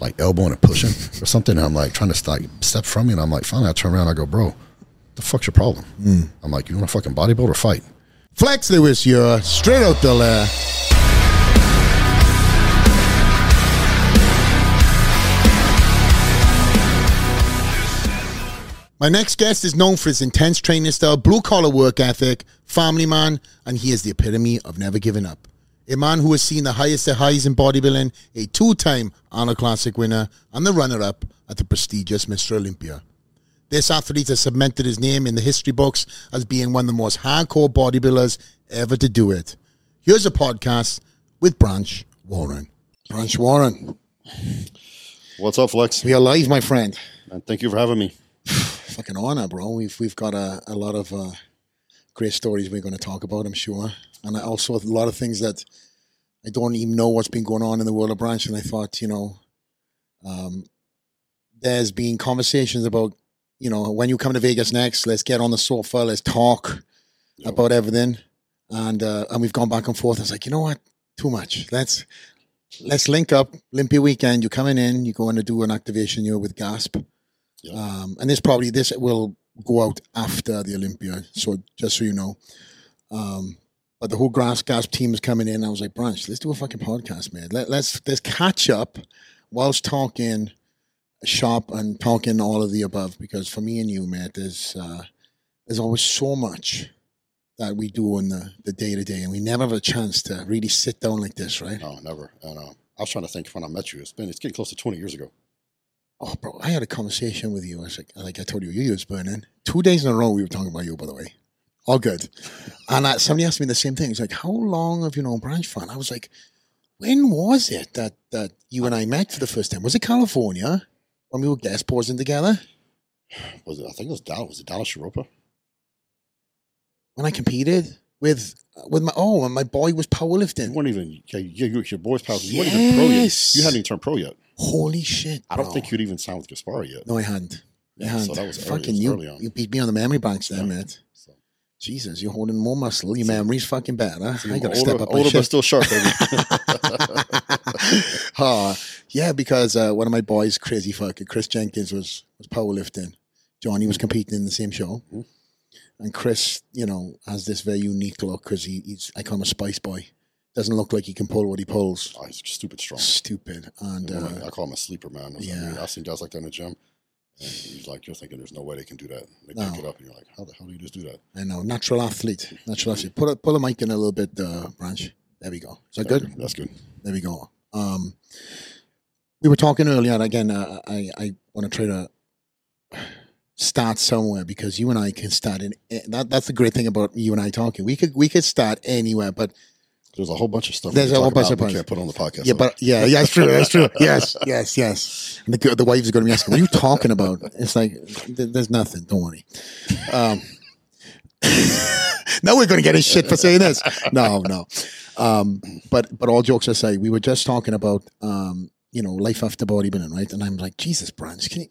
like elbowing and pushing or something. And I'm like trying to stop, step from me, and I'm like, finally, I turn around, I go, bro, the fuck's your problem? Mm. I'm like, you want to fucking bodybuild or fight? Flex Lewis, you're straight out the lair. My next guest is known for his intense training style, blue collar work ethic, family man, and he is the epitome of never giving up. A man who has seen the highest of highs in bodybuilding, a two time Arnold Classic winner, and the runner up at the prestigious Mr. Olympia. This athlete has cemented his name in the history books as being one of the most hardcore bodybuilders ever to do it. Here's a podcast with Branch Warren. Branch Warren, What's up, Flex? we are live, my friend. And thank you for having me. Fucking honor, bro. We've we've got a, a lot of uh, great stories we're going to talk about, I'm sure, and I also a lot of things that I don't even know what's been going on in the world of Branch. And I thought, you know, um, there's been conversations about, you know, when you come to Vegas next, let's get on the sofa, let's talk about everything, and uh, and we've gone back and forth. I was like, you know what, too much. Let's let's link up. Limpy weekend. You're coming in. You're going to do an activation year with Gasp. Um, and this probably this will go out after the Olympia. So just so you know. Um, but the whole Grass Gasp team is coming in. I was like, Branch, let's do a fucking podcast, man. Let, let's let's catch up whilst talking shop and talking all of the above. Because for me and you, man, there's uh, there's always so much that we do in the the day to day, and we never have a chance to really sit down like this, right? No, never. And uh, I was trying to think when I met you. It's been it's getting close to 20 years ago. Oh, bro, I had a conversation with you. I was like, like I told you, you was burning. Two days in a row, we were talking about you, by the way. All good. And uh, somebody asked me the same thing. He's like, how long have you known Branch for? And I was like, when was it that, that you and I met for the first time? Was it California when we were guest posing together? Was it? I think it was Dallas. Was it Dallas Europa? When I competed with with my oh, and my boy was powerlifting. You powerlifting. weren't even. Yeah, you, you, your boys' pals. You weren't even pro yet. You hadn't even turned pro yet. Holy shit! I don't bro. think you'd even signed with Gaspari yet. No, I hadn't. I Yeah, hadn't. so that was fucking was you. early on. You beat me on the memory banks there, Yeah. man. So, Jesus, you're holding more muscle. Your memory's fucking better. I gotta older, step up my older but still sharp, baby. uh, yeah, because uh, one of my boys, crazy fucker, Chris Jenkins, was was powerlifting. Johnny was competing in the same show, Mhm. and Chris, you know, has this very unique look because he, he's I call him a spice boy. Doesn't look like he can pull what he pulls. oh, he's stupid strong. Stupid, and know, uh, I call him a sleeper man. Yeah. I've seen guys like that in the gym. And he's like, you're thinking there's no way they can do that. They No. pick it up, and you're like, how the hell do you just do that? I know natural athlete, natural athlete. Put a, pull a mic in a little bit, uh, branch. There we go. Is that good? That's good. There we go. Um, we were talking earlier, and again, uh, I I want to try to start somewhere because you and I can start in that. That's the great thing about you and I talking. We could we could start anywhere, but There's a whole bunch of stuff. There's a whole bunch of we can't put on the podcast. yeah, though. but yeah, yeah, that's true. That's true. Yes, yes, yes. And the the wives are going to be asking, "What are you talking about?" It's like there's nothing. Don't worry. Um, now we're going to get his shit for saying this. No, no. Um, but but all jokes aside, we were just talking about um, you know life after bodybuilding, right? And I'm like, Jesus, Branch, can you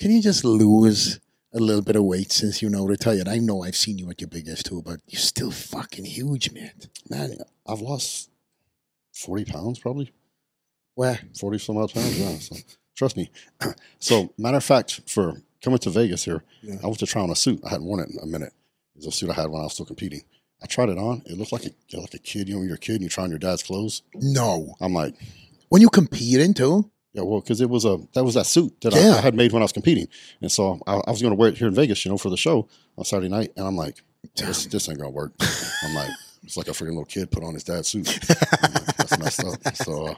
can you just lose a little bit of weight since you know retired? I know I've seen you at your biggest too, but you're still fucking huge, man. man, I've lost forty pounds, probably Where? forty some odd pounds. Yeah, so trust me. so matter of fact, for coming to Vegas here, Yeah. I went to try on a suit. I hadn't worn it in a minute. It was a suit I had when I was still competing. I tried it on. It looked like a like a kid. You know, when you're a kid and you try on your dad's clothes. No. I'm like, When you competing too? Yeah, well, because it was a that was that suit that Yeah. I, I had made when I was competing, and so I, I was going to wear it here in Vegas, you know, for the show on Saturday night, and I'm like, this, this ain't gonna work. I'm like, it's like a freaking little kid put on his dad's suit. I'm like, That's messed up. So, uh,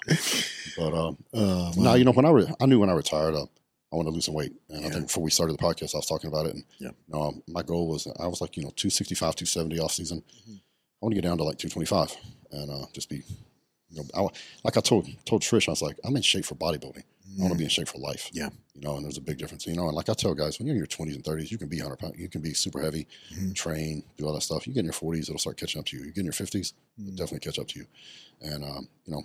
but um, Uh, no, you know, when I re- I knew when I retired, uh, I wanted to lose some weight, and I think before we started the podcast, I was talking about it, and Yeah. you know, um, my goal was I was like, you know, two sixty five, two seventy off season. Mhm. I want to get down to like two twenty five, and uh, just be, you know, I, like I told told Trish, I was like, I'm in shape for bodybuilding. I want to be in shape for life. Mm. Yeah. You know, and there's a big difference. You know, and like I tell guys, when you're in your 20s and 30s, you can be 100 pounds, you can be super heavy, Mhm. train, do all that stuff. You get in your 40s, it'll start catching up to you. You get in your 50s, it'll Mhm. definitely catch up to you. And, um, you know,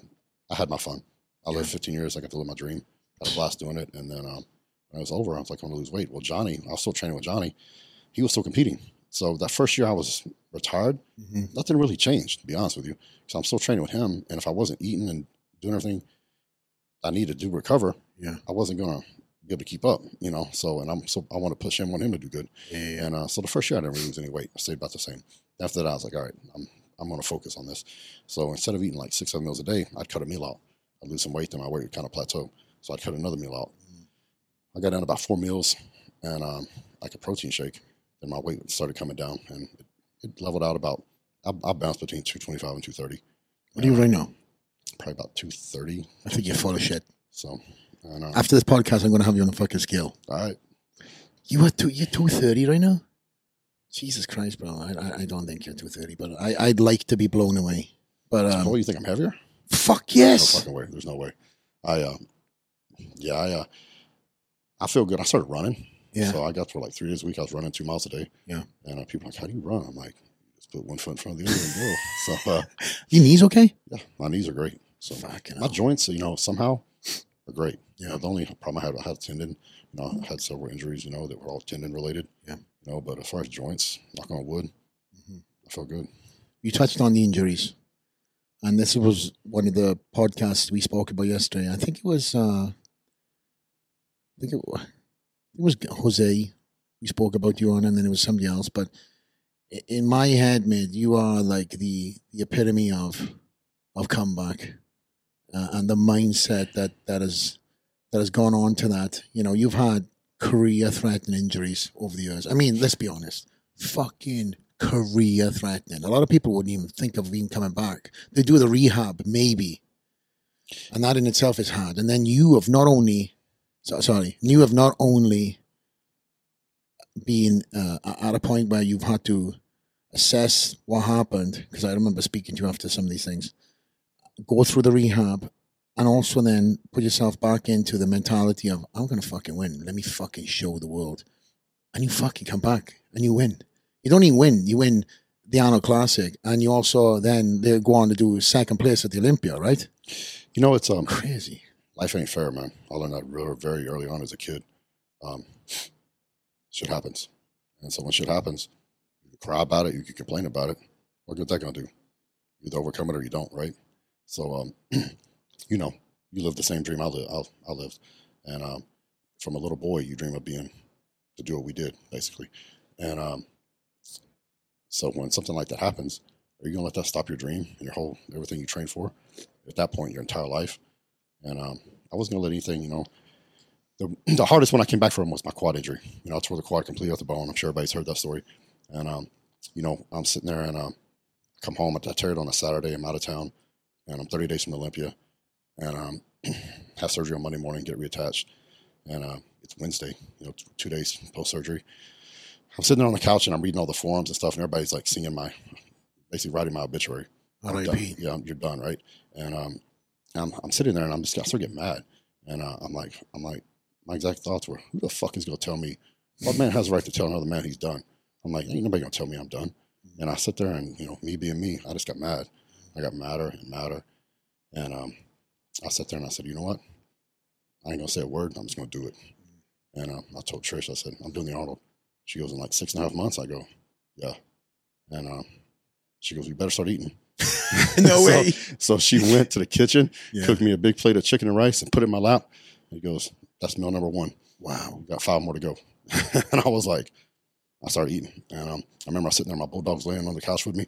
I had my fun. I lived 15 years. I got to live my dream. I Had a blast doing it. And then um, when it was over, I was like, I want to lose weight. Well, Johnny, I was still training with Johnny. He was still competing. So that first year I was retired, Mhm. nothing really changed, to be honest with you. So I'm still training with him. And if I wasn't eating and doing everything, I needed to recover, Yeah. I wasn't gonna be able to keep up, you know. So and I'm so I want to push him, want him to do good. Yeah. And uh, so the first year I didn't really lose any weight. I stayed about the same. After that, I was like, all right, I'm I'm gonna focus on this. So instead of eating like six, seven meals a day, I'd cut a meal out. I'd lose some weight, then my weight would kind of plateau. So I'd cut another meal out. I got down to about four meals and um, like a protein shake. Then my weight started coming down and it, it leveled out about. I, I bounced between 225 and 230. What do you right now? Probably about 230. I think you're full of shit. So, and, uh, After this podcast, I'm going to have you on a fucking scale. all right. You are two. You're two thirty right now. Jesus Christ, bro! I, I, I don't think you're two thirty, but I I'd like to be blown away. But um, oh, you think I'm heavier? fuck yes. No fucking way. There's no way. I, uh, yeah, I, uh, I feel good. I started running. Yeah. So I got for like three days a week. I was running two miles a day. Yeah. And uh, people are like, how do you run? I'm like, just put one foot in front of the other and go. So, uh, Your knees okay? yeah, my knees are great. So Fucking my joints, you know, somehow are great. You Yeah. know, the only problem I had, I had a tendon. You know, I had several injuries, you know, that were all tendon related. Yeah. You know, but as far as joints, knock on wood, Mhm. I feel good. You touched on the injuries, and this was one of the podcasts we spoke about yesterday. I think it was. Uh, I think it, it was Jose. We spoke about you on, and then it was somebody else. But in my head, man, you are like the the epitome of of comeback, uh, and the mindset that that is that has gone on to that. You know, you've had career threatening injuries over the years. I mean, let's be honest, fucking career threatening. A lot of people wouldn't even think of even coming back. They do the rehab, maybe. And that in itself is hard. And then you have not only, so, sorry, you have not only been uh, at a point where you've had to assess what happened, because I remember speaking to you after some of these things, go through the rehab, and also then put yourself back into the mentality of, I'm going to fucking win. Let me fucking show the world. And you fucking come back and you win. You don't even win. You win the Arnold Classic, and you also then they go on to do second place at the Olympia, right? You know, it's um, Crazy. Life ain't fair, man. I learned that very early on as a kid. Um, shit happens. And so when shit happens, you can cry about it, you can complain about it. What good's that going to do? You either overcome it or you don't, right? So, um, you know, you live the same dream I, li- I, I lived. And um, from a little boy, you dream of being, to do what we did, basically. And um, so when something like that happens, are you going to let that stop your dream and your whole, everything you trained for? At that point, your entire life. And um, I wasn't going to let anything, you know, the, the hardest one I came back from was my quad injury. You know, I tore the quad completely off the bone. I'm sure everybody's heard that story. And, um, you know, I'm sitting there and um, come home. I tear it on a Saturday. I'm out of town and I'm 30 days from Olympia. And um, have surgery on Monday morning, get reattached. And uh, it's Wednesday, you know, t- two days post surgery. I'm sitting there on the couch and I'm reading all the forums and stuff, and everybody's like singing my, basically writing my obituary. R.I.P. Yeah, you're done, right? And um, I'm, I'm sitting there and I'm just I start getting mad, and uh, I'm like, I'm like, my exact thoughts were, who the fuck is gonna tell me? What man has the right to tell another man he's done? I'm like, ain't nobody gonna tell me I'm done. And I sit there and you know, me being me, I just got mad. I got madder and madder, and um, I sat there and I said, you know what? I ain't gonna say a word. I'm just gonna do it. And um, I told Trish, I said, I'm doing the Arnold. She goes, in like six and a half months. I go, yeah. And um, she goes, you better start eating. no So- way. So she went to the kitchen, Yeah. cooked me a big plate of chicken and rice, and put it in my lap. He goes, "That's meal number one. Wow. We got five more to go." and I was like, I started eating, and um, I remember I was sitting there, my bulldog's laying on the couch with me,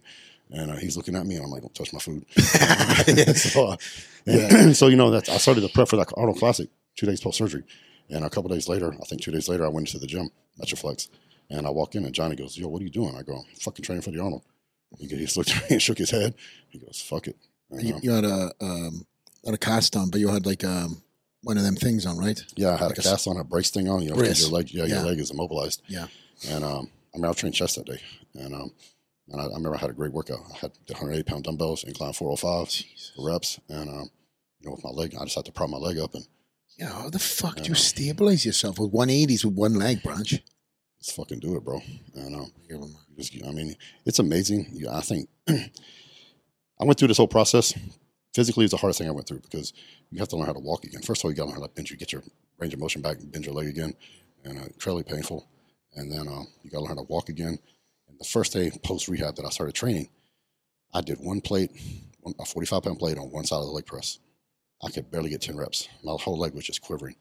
and uh, he's looking at me, and I'm like, "Don't touch my food." so, uh, and- so you know that I started to prep for that Arnold Classic two days post surgery, and a couple days later, I think two days later, I went into the gym, Metroflex, and I walk in, and Johnny goes, "Yo, what are you doing?" I go, "Fucking training for the Arnold." He just looked at me and shook his head. He goes, "Fuck it." You, um, you had a um, not a cast on, but you had like um, one of them things on, right? Yeah, I had Like a a cast on, a brace thing on, you know, because your leg, yeah, Yeah. your leg is immobilized. Yeah. And um, I mean, I trained chest that day, and um, and I, I remember I had a great workout. I had the 108 pound dumbbells, incline 405 Jesus. for reps, and um, you know, with my leg, I just had to prop my leg up and Yeah, how the fuck do you stabilize yourself with 180s with one leg branch? just fucking do it, bro. And um, Yeah, well, you just, I mean, it's amazing. Yeah, I think I went through this whole process. Physically, it's the hardest thing I went through because you have to learn how to walk again. First of all, you got to learn how to bend your, get your range of motion back, bend your leg again, and uh, incredibly painful. And then uh, you got to learn how to walk again. And the first day post rehab that I started training, I did one plate, one, a 45 pound plate on one side of the leg press. I could barely get 10 reps. My whole leg was just quivering.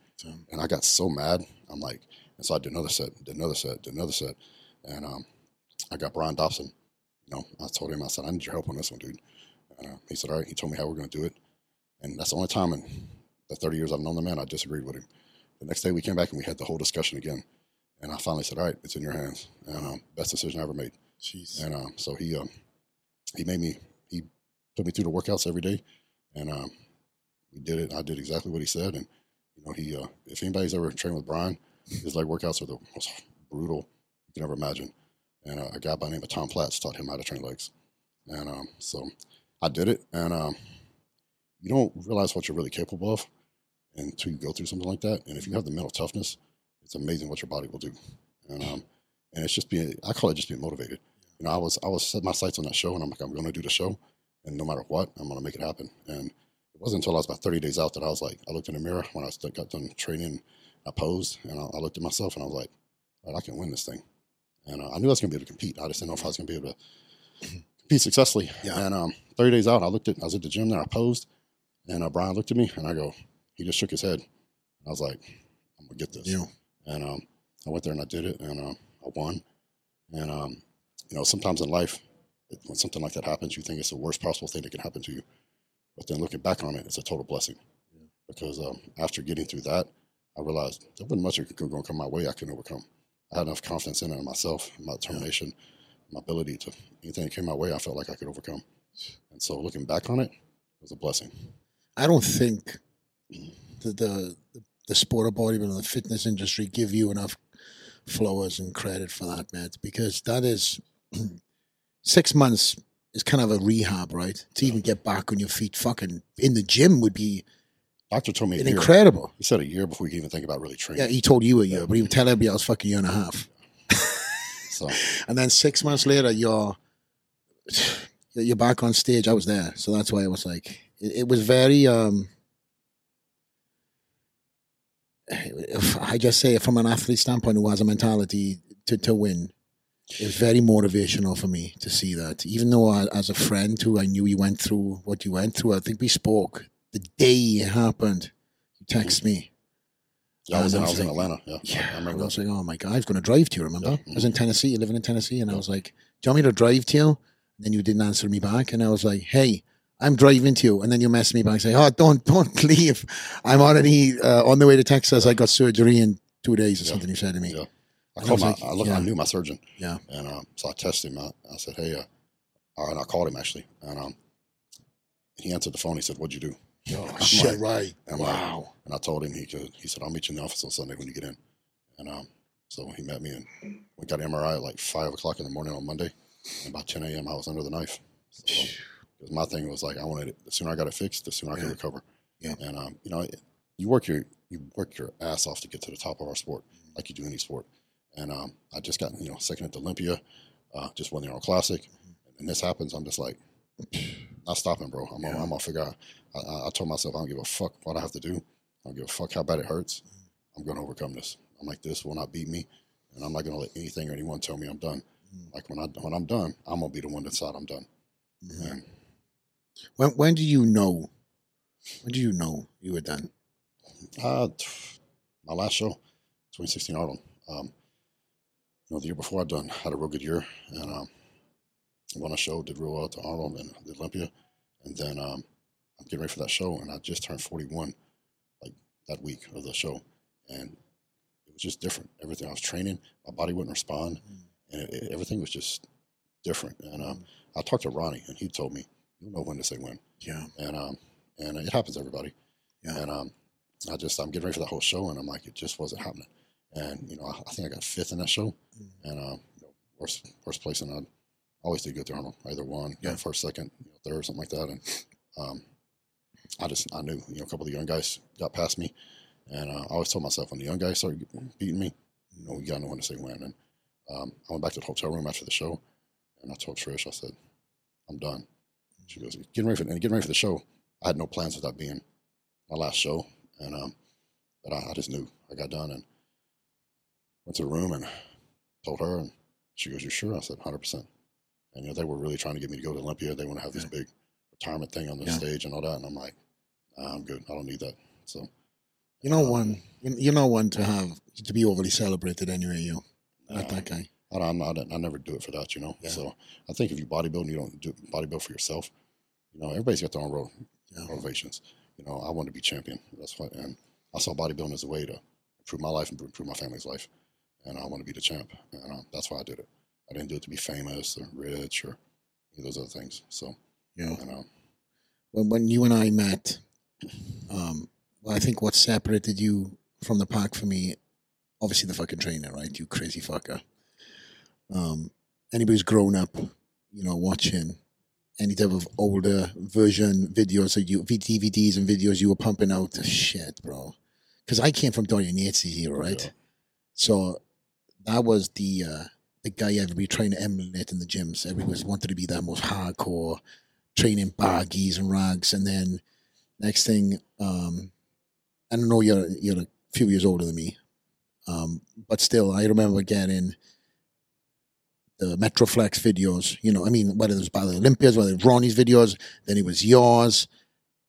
And I got so mad. I'm like, and so I did another set, did another set, did another set. And um, I got Brian Dobson. You know, I told him, I said, I need your help on this one, dude. And, uh, he said, all right. He told me how we're going to do it. And that's the only time in the 30 years I've known the man, I disagreed with him. The next day we came back and we had the whole discussion again. And I finally said, all right, it's in your hands. And um, best decision I ever made. jeez. And um, so he um, he made me he put me through the workouts every day, and um, we did it. I did exactly what he said, and you know he uh, if anybody's ever trained with Brian, his leg workouts are the most brutal you can ever imagine. And uh, a guy by the name of Tom Platz taught him how to train legs, and um, so I did it. And um, you don't realize what you're really capable of until you go through something like that. And if you have the mental toughness, it's amazing what your body will do. And um, and it's just being I call it just being motivated. You know, I was I was set my sights on that show, and I'm like, I'm going to do the show, and no matter what, I'm going to make it happen. And it wasn't until I was about 30 days out that I was like, I looked in the mirror when I got done training. I posed, and I, I looked at myself, and I was like, I can win this thing. And uh, I knew I was going to be able to compete. I just didn't know if I was going to be able to compete successfully. Yeah. And um, 30 days out, I looked at I was at the gym there. I posed, and uh, Brian looked at me, and I go, he just shook his head. I was like, I'm gonna get this. Yeah. And um, I went there and I did it, and um, I won. And um, you know, sometimes in life, it- when something like that happens, you think it's the worst possible thing that can happen to you. But then looking back on it, it's a total blessing. Because um, after getting through that, I realized there wasn't much that could go come my way I couldn't overcome. I had enough confidence in it in myself, my determination, my ability to anything that came my way, I felt like I could overcome. And so looking back on it, it was a blessing. I don't think mm-hmm. the the, the sport of bodybuilding, the fitness industry, give you enough flowers and credit for that, man. Because that is six months is kind of a rehab, right? To even get back on your feet, fucking in the gym would be Doctor told me a incredible. He said a year before you can even think about really training. Yeah, he told you a year, but he would tell everybody else fucking year and a half. So And then six months later, you're you're back on stage. I was there, so that's why it was like it, it was very. um if I just say from an athlete standpoint who has a mentality to, to win, it was very motivational for me to see that. Even though I, as a friend who I knew you went through what you went through, I think we spoke the day it happened. You text me. yeah, I was, in, And I was in Atlanta. Yeah, Yeah, I I remember. was like, oh my god, I was going to drive to you. Remember? Yeah. I was in Tennessee. You living in Tennessee, and I was like, do you want me to drive to you? And then you didn't answer me back, and I was like, hey, I'm driving to you. And then you messed me back, and say, oh, don't, don't leave. I'm already uh, on the way to Texas. I got surgery in two days or something. You said to me, Yeah. I And I called my, like, I, looked, yeah. I knew my surgeon. Yeah. And um, so I tested him. I, I said, hey, uh, right, I called him actually. And um, he answered the phone. He said, what'd you do? Oh, I'm shit, like- right? I'm like- Wow. And I told him he could. He said, I'll meet you in the office on Sunday when you get in. And um, so he met me and we got an MRI at like five o'clock in the morning on Monday. And by 10 a.m., I was under the knife. So, my thing was like, I wanted it. The sooner I got it fixed, the sooner I Yeah. could recover. Yeah. And um, you know, it- you work your you work your ass off to get to the top of our sport, like you do any sport. And um, I just got you know second at the Olympia, uh, just won the Arnold Classic, and this happens. I'm just like, not stopping, bro. I'm gonna, I'm gonna figure out. I, I, told myself I don't give a fuck what I have to do. I don't give a fuck how bad it hurts. I'm gonna overcome this. I'm like this will not beat me, and I'm not gonna let anything or anyone tell me I'm done. Like when I when I'm done, I'm gonna be the one that decide I'm done. Mhm. And When when do you know? When do you know you were done? Uh, my last show, 2016 Arnold. Um, you know, the year before I done had a real good year, and um, won a show, did real well at the Arnold and the Olympia, and then um, I'm getting ready for that show, and I just turned 41, like that week of the show, and it was just different. Everything I was training, my body wouldn't respond, and it, it- everything was just different. And um, I talked to Ronnie, and he told me, "You'll know when to say when." Yeah. and um, and it happens to everybody. Yeah. And um, I just I'm getting ready for that whole show, and I'm like, it just wasn't happening. And you know, I, I think I got fifth in that show, Mm. and um, you know, worst worst place, and I always did good there. Arnold, either one, Yeah. yeah, first, second, you know, third, something like that. And um, I just I knew, you know, a couple of the young guys got past me, and uh, I always told myself when the young guys started beating me, you know, we got no one to say when. And um, I went back to the hotel room after the show, and I told Trish, I said, I'm done. She goes, getting ready for and getting ready for the show. I had no plans of that being my last show, and um, but I, I just knew I got done and went to the room and told her, and she goes, "You sure?" I said, "100 percent." And you know they were really trying to get me to go to Olympia. They want to have this big retirement thing on the Yeah. stage and all that, and I'm like, Nah, I'm good. I don't need that. So You know one. you- You're not one to have to be overly celebrated anyway. You not uh, that guy. I, I'm not. I never do it for that. You know. Yeah. So I think if you bodybuild, and you don't do bodybuild for yourself. You know, everybody's got their own road Yeah. motivations. You know, I want to be champion. That's what, and I saw bodybuilding as a way to improve my life and improve my family's life. And I want to be the champ. And uh, that's why I did it. I didn't do it to be famous or rich or any of those other things. So. You know, when when you and I met, um, well, I think what separated you from the pack for me, obviously the fucking trainer, right? You crazy fucker. Um, anybody who's grown up, you know, watching any type of older version videos that you DVDs and videos you were pumping out, shit, bro. Because I came from Dorian Yates's era, right? Yeah. So that was the uh, the guy everybody trying to emulate in the gyms. Everybody was wanted to be that most hardcore, training baggies and rags, and then next thing, um, I don't know you're you're a few years older than me, um, but still, I remember getting the Metroflex videos. You know, I mean, whether it was by the Olympias, whether it was Ronnie's videos, then it was yours.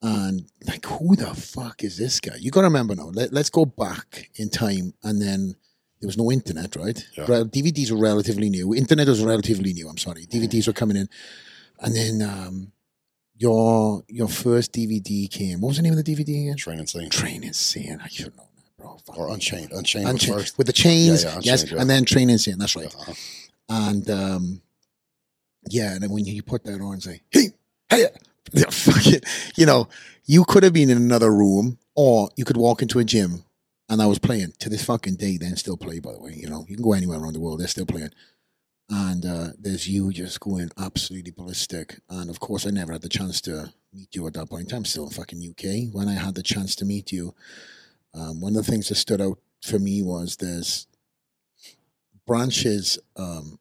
And like, who the fuck is this guy? You got to remember now. Let, let's go back in time, and then there was no internet, right? Yeah. DVDs were relatively new. Internet was relatively new. I'm sorry, DVDs were coming in, and then um, your your first DVD came. What was the name of the DVD again? train insane Train Insane. I should know that, bro. Fuck. or Unchained. Unchained, Unchained. first. with the chains, Yeah, yeah, yes, yeah. and then Train Insane. That's right. Uh-huh. And um, yeah, and then when you put that on, and say, "Hey, hey, yeah, fuck it," you know, you could have been in another room, or you could walk into a gym, and I was playing to this fucking day. Then still play, by the way. You know, you can go anywhere around the world, they're still playing. And uh, there's you just going absolutely ballistic. And of course, I never had the chance to meet you at that point in time. Still in fucking UK. When I had the chance to meet you, um, one of the things that stood out for me was there's branches um,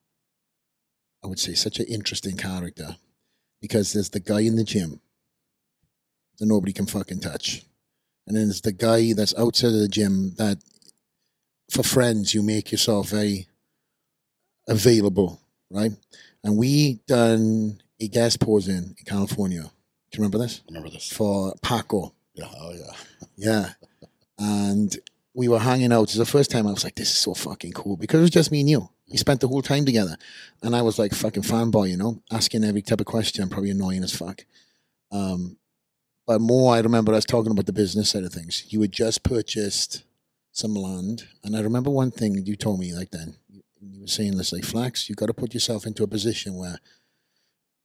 I would say such an interesting character because there's the guy in the gym that nobody can fucking touch. And then there's the guy that's outside of the gym that for friends you make yourself very available, right? And we done a guest posing in California. Do you remember this? Remember this? For Paco. Yeah. Oh, yeah. Yeah. And we were hanging out. It was the first time I was like, this is so fucking cool because it was just me and you. We spent the whole time together. And I was like fucking fanboy, you know, asking every type of question, probably annoying as fuck. Um, but more, I remember us talking about the business side of things. You had just purchased some land. And I remember one thing you told me like then. You you were saying this like, Flex, you've got to put yourself into a position where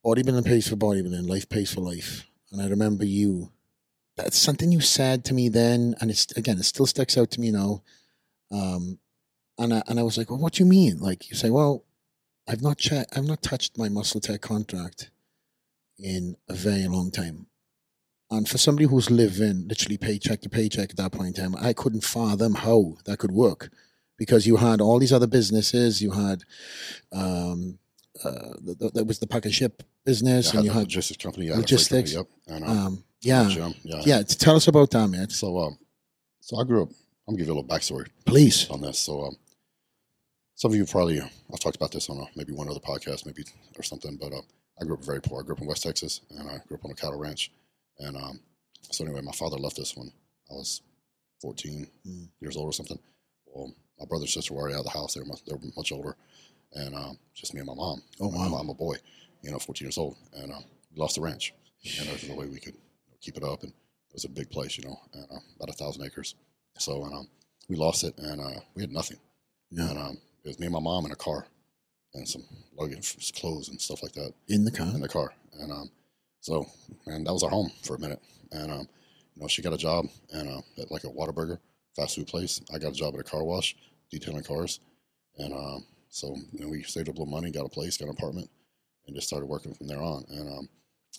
bodybuilding pays for bodybuilding, life pays for life. And I remember you that's something you said to me then, and it's again, it still sticks out to me now. Um, and I, and I was like, well, what do you mean? Like you say, well, I've not checked, I've not touched my MuscleTech contract in a very long time. And for somebody who's living literally paycheck to paycheck at that point in time, I couldn't fathom how that could work because you had all these other businesses. You had, um, uh, th- th- there was the pack and ship business, I and you had, logistics company. Yeah, I had a freight logistics. Company, yep. Um, yeah, gym, yeah. yeah. Tell us about that, man. So, um, so I grew up. I'm gonna give you a little backstory Please. on this. So, um, some of you probably I've talked about this on a, maybe one other podcast, maybe or something. But uh, I grew up very poor. I grew up in West Texas, and I grew up on a cattle ranch. And um, so anyway, my father left us when I was 14 Mm. years old or something. Well, my brother and sister were already out of the house. They were much, they were much older, and um, just me and my mom. Oh, I'm, wow. I'm a boy, you know, 14 years old, and um, we lost the ranch. And there was no way we could keep it up, and it was a big place, you know, and, uh, about a thousand acres. So and, um, we lost it, and uh, we had nothing. Yeah. And um, it was me and my mom in a car, and some luggage, clothes, and stuff like that In the car. in the car. And um, so, and that was our home for a minute. And um, you know, she got a job and uh, at like a Whataburger fast food place. I got a job at a car wash, detailing cars. And um, so you know, we saved up a little money, got a place, got an apartment, and just started working from there on. And um,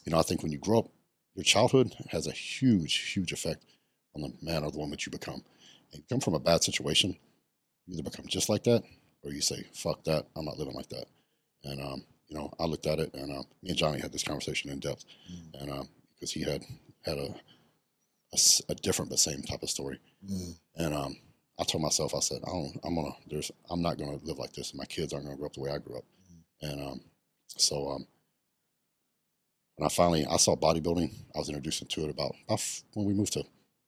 you know, I think when you grow up, your childhood has a huge, huge effect on the man or the woman that you become. And you come from a bad situation, you either become just like that, or you say, "Fuck that! I'm not living like that." And um, you know, I looked at it, and uh, me and Johnny had this conversation in depth, and um, because he had had a a different but same type of story, Mm. and um, I told myself, I said, I don't, I'm gonna, there's, I'm not gonna live like this, my kids aren't gonna grow up the way I grew up, and um, so um, when I finally I saw bodybuilding, I was introduced to it about, about f- when we moved to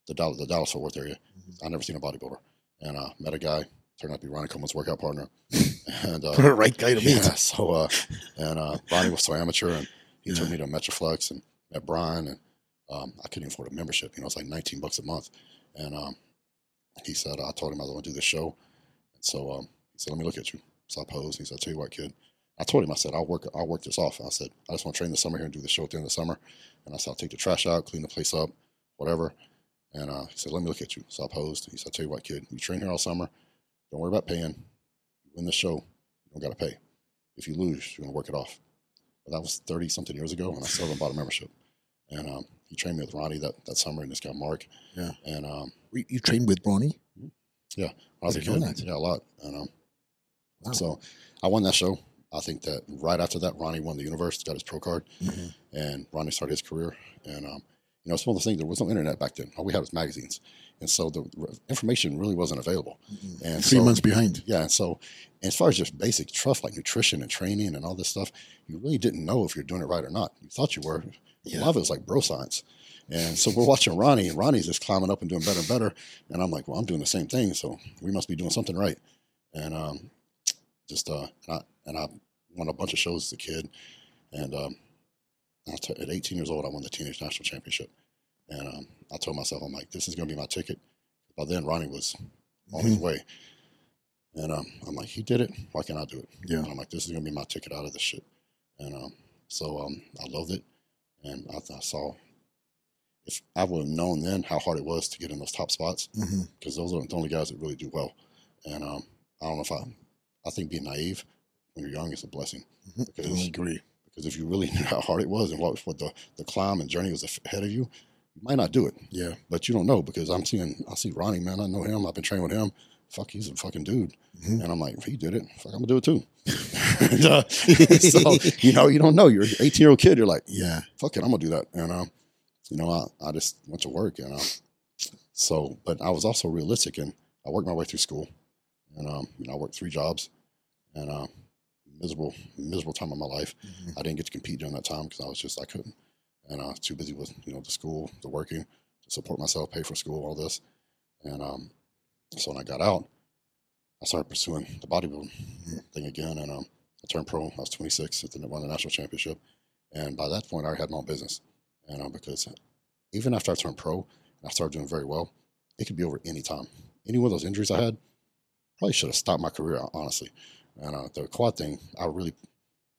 the Dallas, the Dallas Fort Worth area. I never seen a bodybuilder, and uh, met a guy turned out to be Ronnie Coleman's workout partner, and uh, right guy to meet. yeah, so uh, and uh, Ronnie was so amateur, and he took me to Metroflex and met Brian, and um, I couldn't even afford a membership. You know, it's like 19 bucks a month, and um, he said I told him I was going to do this show, and so um, he said, "Let me look at you." So I posed. He said, "Tell you what, kid." I told him, I said, "I'll work. I'll work this off." I said, "I just want to train the summer here and do the show at the end of the summer," and I said, "I'll take the trash out, clean the place up, whatever." And uh, he said, "Let me look at you." So I posed. He said, "Tell you what, kid, you train here all summer. Don't worry about paying. You win the show, you don't got to pay. If you lose, you're gonna work it off." But that was thirty something years ago, and I still haven't bought a membership. And um, he trained me with Ronnie that, that summer, and this guy Mark. Yeah. And um, You you trained with Ronnie? Yeah, I was a kid. that. Yeah, a lot. And um, Wow. so I won that show. I think that right after that, Ronnie won the universe, got his pro card, Mhm. and Ronnie started his career. And um, you know, it's one of the things. There was no internet back then. All we had was magazines, and so the information really wasn't available. And Three so- months behind. Yeah, and so as far as just basic stuff like nutrition and training and all this stuff, you really didn't know if you're doing it right or not. You thought you were. A lot of it was like bro science. And so we're watching Ronnie, and Ronnie's just climbing up and doing better and better. And I'm like, well, I'm doing the same thing, so we must be doing something right. And um, just uh, and I and I won a bunch of shows as a kid, and um, t- at 18 years old, I won the teenage national championship. And um, I told myself, I'm like, this is gonna be my ticket. By then, Ronnie was on his way. And um, I'm like, he did it. Why can't I do it? Yeah. And I'm like, this is gonna be my ticket out of this shit. And um, so um, I loved it, and I, I saw if I would have known then how hard it was to get in those top spots, mm-hmm. because those are the only guys that really do well. And um, I don't know if I, I think being naive when you're young is a blessing I because agree. Mm-hmm. because if you really knew how hard it was and what what the the climb and journey was ahead of you, you might not do it. Yeah. But you don't know because I'm seeing I see Ronnie, man. I know him. I've been training with him. Fuck, he's a fucking dude. Mhm. And I'm like, if he did it, fuck, I'm gonna do it too. And, uh, so you know, you don't know. You're an 18 year old kid. You're like, Yeah. fuck it, I'm gonna do that. And um, you know, I, I just went to work, and know, so, but I was also realistic, and I worked my way through school, and um, you know, I worked three jobs, and um, miserable, miserable time of my life. Mhm. I didn't get to compete during that time because I was just I couldn't, and I was too busy with you know the school, the working, to support myself, pay for school, all this, and um, so when I got out, I started pursuing the bodybuilding thing again, and um, I turned pro. I was 26 at the won the national championship, and by that point, I already had my own business, and because even after I turned pro and I started doing very well, it could be over any time. Any one of those injuries I had, probably should have stopped my career honestly. And uh, the quad thing, I really,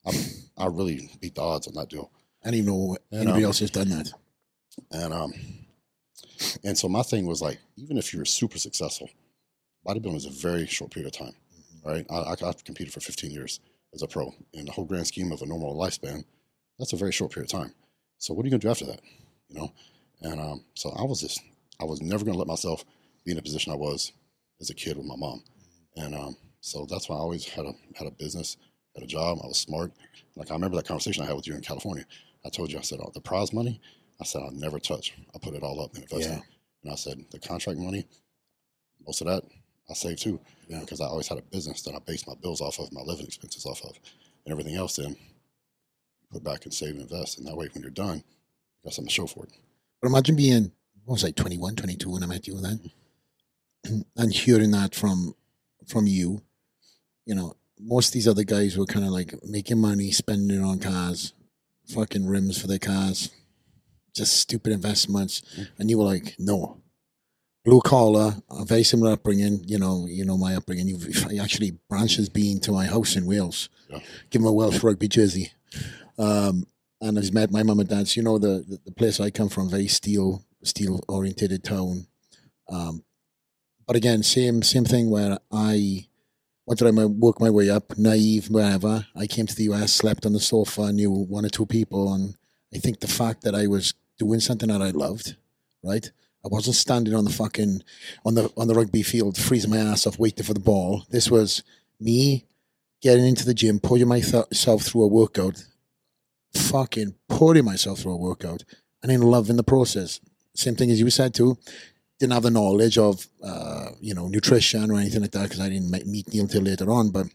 I, I really beat the odds on that deal. I didn't know And, anybody um, else has done that. And um, and so my thing was like, even if you're super successful, bodybuilding is a very short period of time, right? I, I, I've competed for 15 years as a pro. In the whole grand scheme of a normal lifespan, that's a very short period of time. So what are you gonna do after that? You know? And um, so I was just, I was never gonna let myself be in a position I was as a kid with my mom. And um, so that's why I always had a had a business, had a job. I was smart. Like I remember that conversation I had with you in California. I told you, I said, oh, the prize money, I said I'll never touch. I put it all up in investment. And I said the contract money, most of that I saved too, Yeah. because I always had a business that I based my bills off of, my living expenses off of, and everything else. Then put back and save and invest, and that way when you're done, you got something to show for it. But imagine being, what was I, 21, 22 when I met you then? Mm-hmm. and hearing that from from you, you know, most of these other guys were kind of like making money, spending it on cars, fucking rims for their cars, just stupid investments. Mm-hmm. And you were like, no. Blue collar, a very similar upbringing. You know, you know my upbringing. You've actually branches been to my house in Wales. Yeah. Give him a Welsh rugby jersey. Um, and he's met my mum and dad. So you know the, the the place I come from, very steel steel orientated town. Um, but again, same same thing where I wanted to work my way up, naive, wherever. I came to the US, slept on the sofa, knew one or two people, and I think the fact that I was doing something that I loved, right? I wasn't standing on the fucking on the on the rugby field, freezing my ass off, waiting for the ball. This was me getting into the gym, putting myself through a workout, fucking putting myself through a workout, and then loving the process. Same thing as you said too. Didn't have the knowledge of uh, you know nutrition or anything like that because I didn't meet Neil till later on. But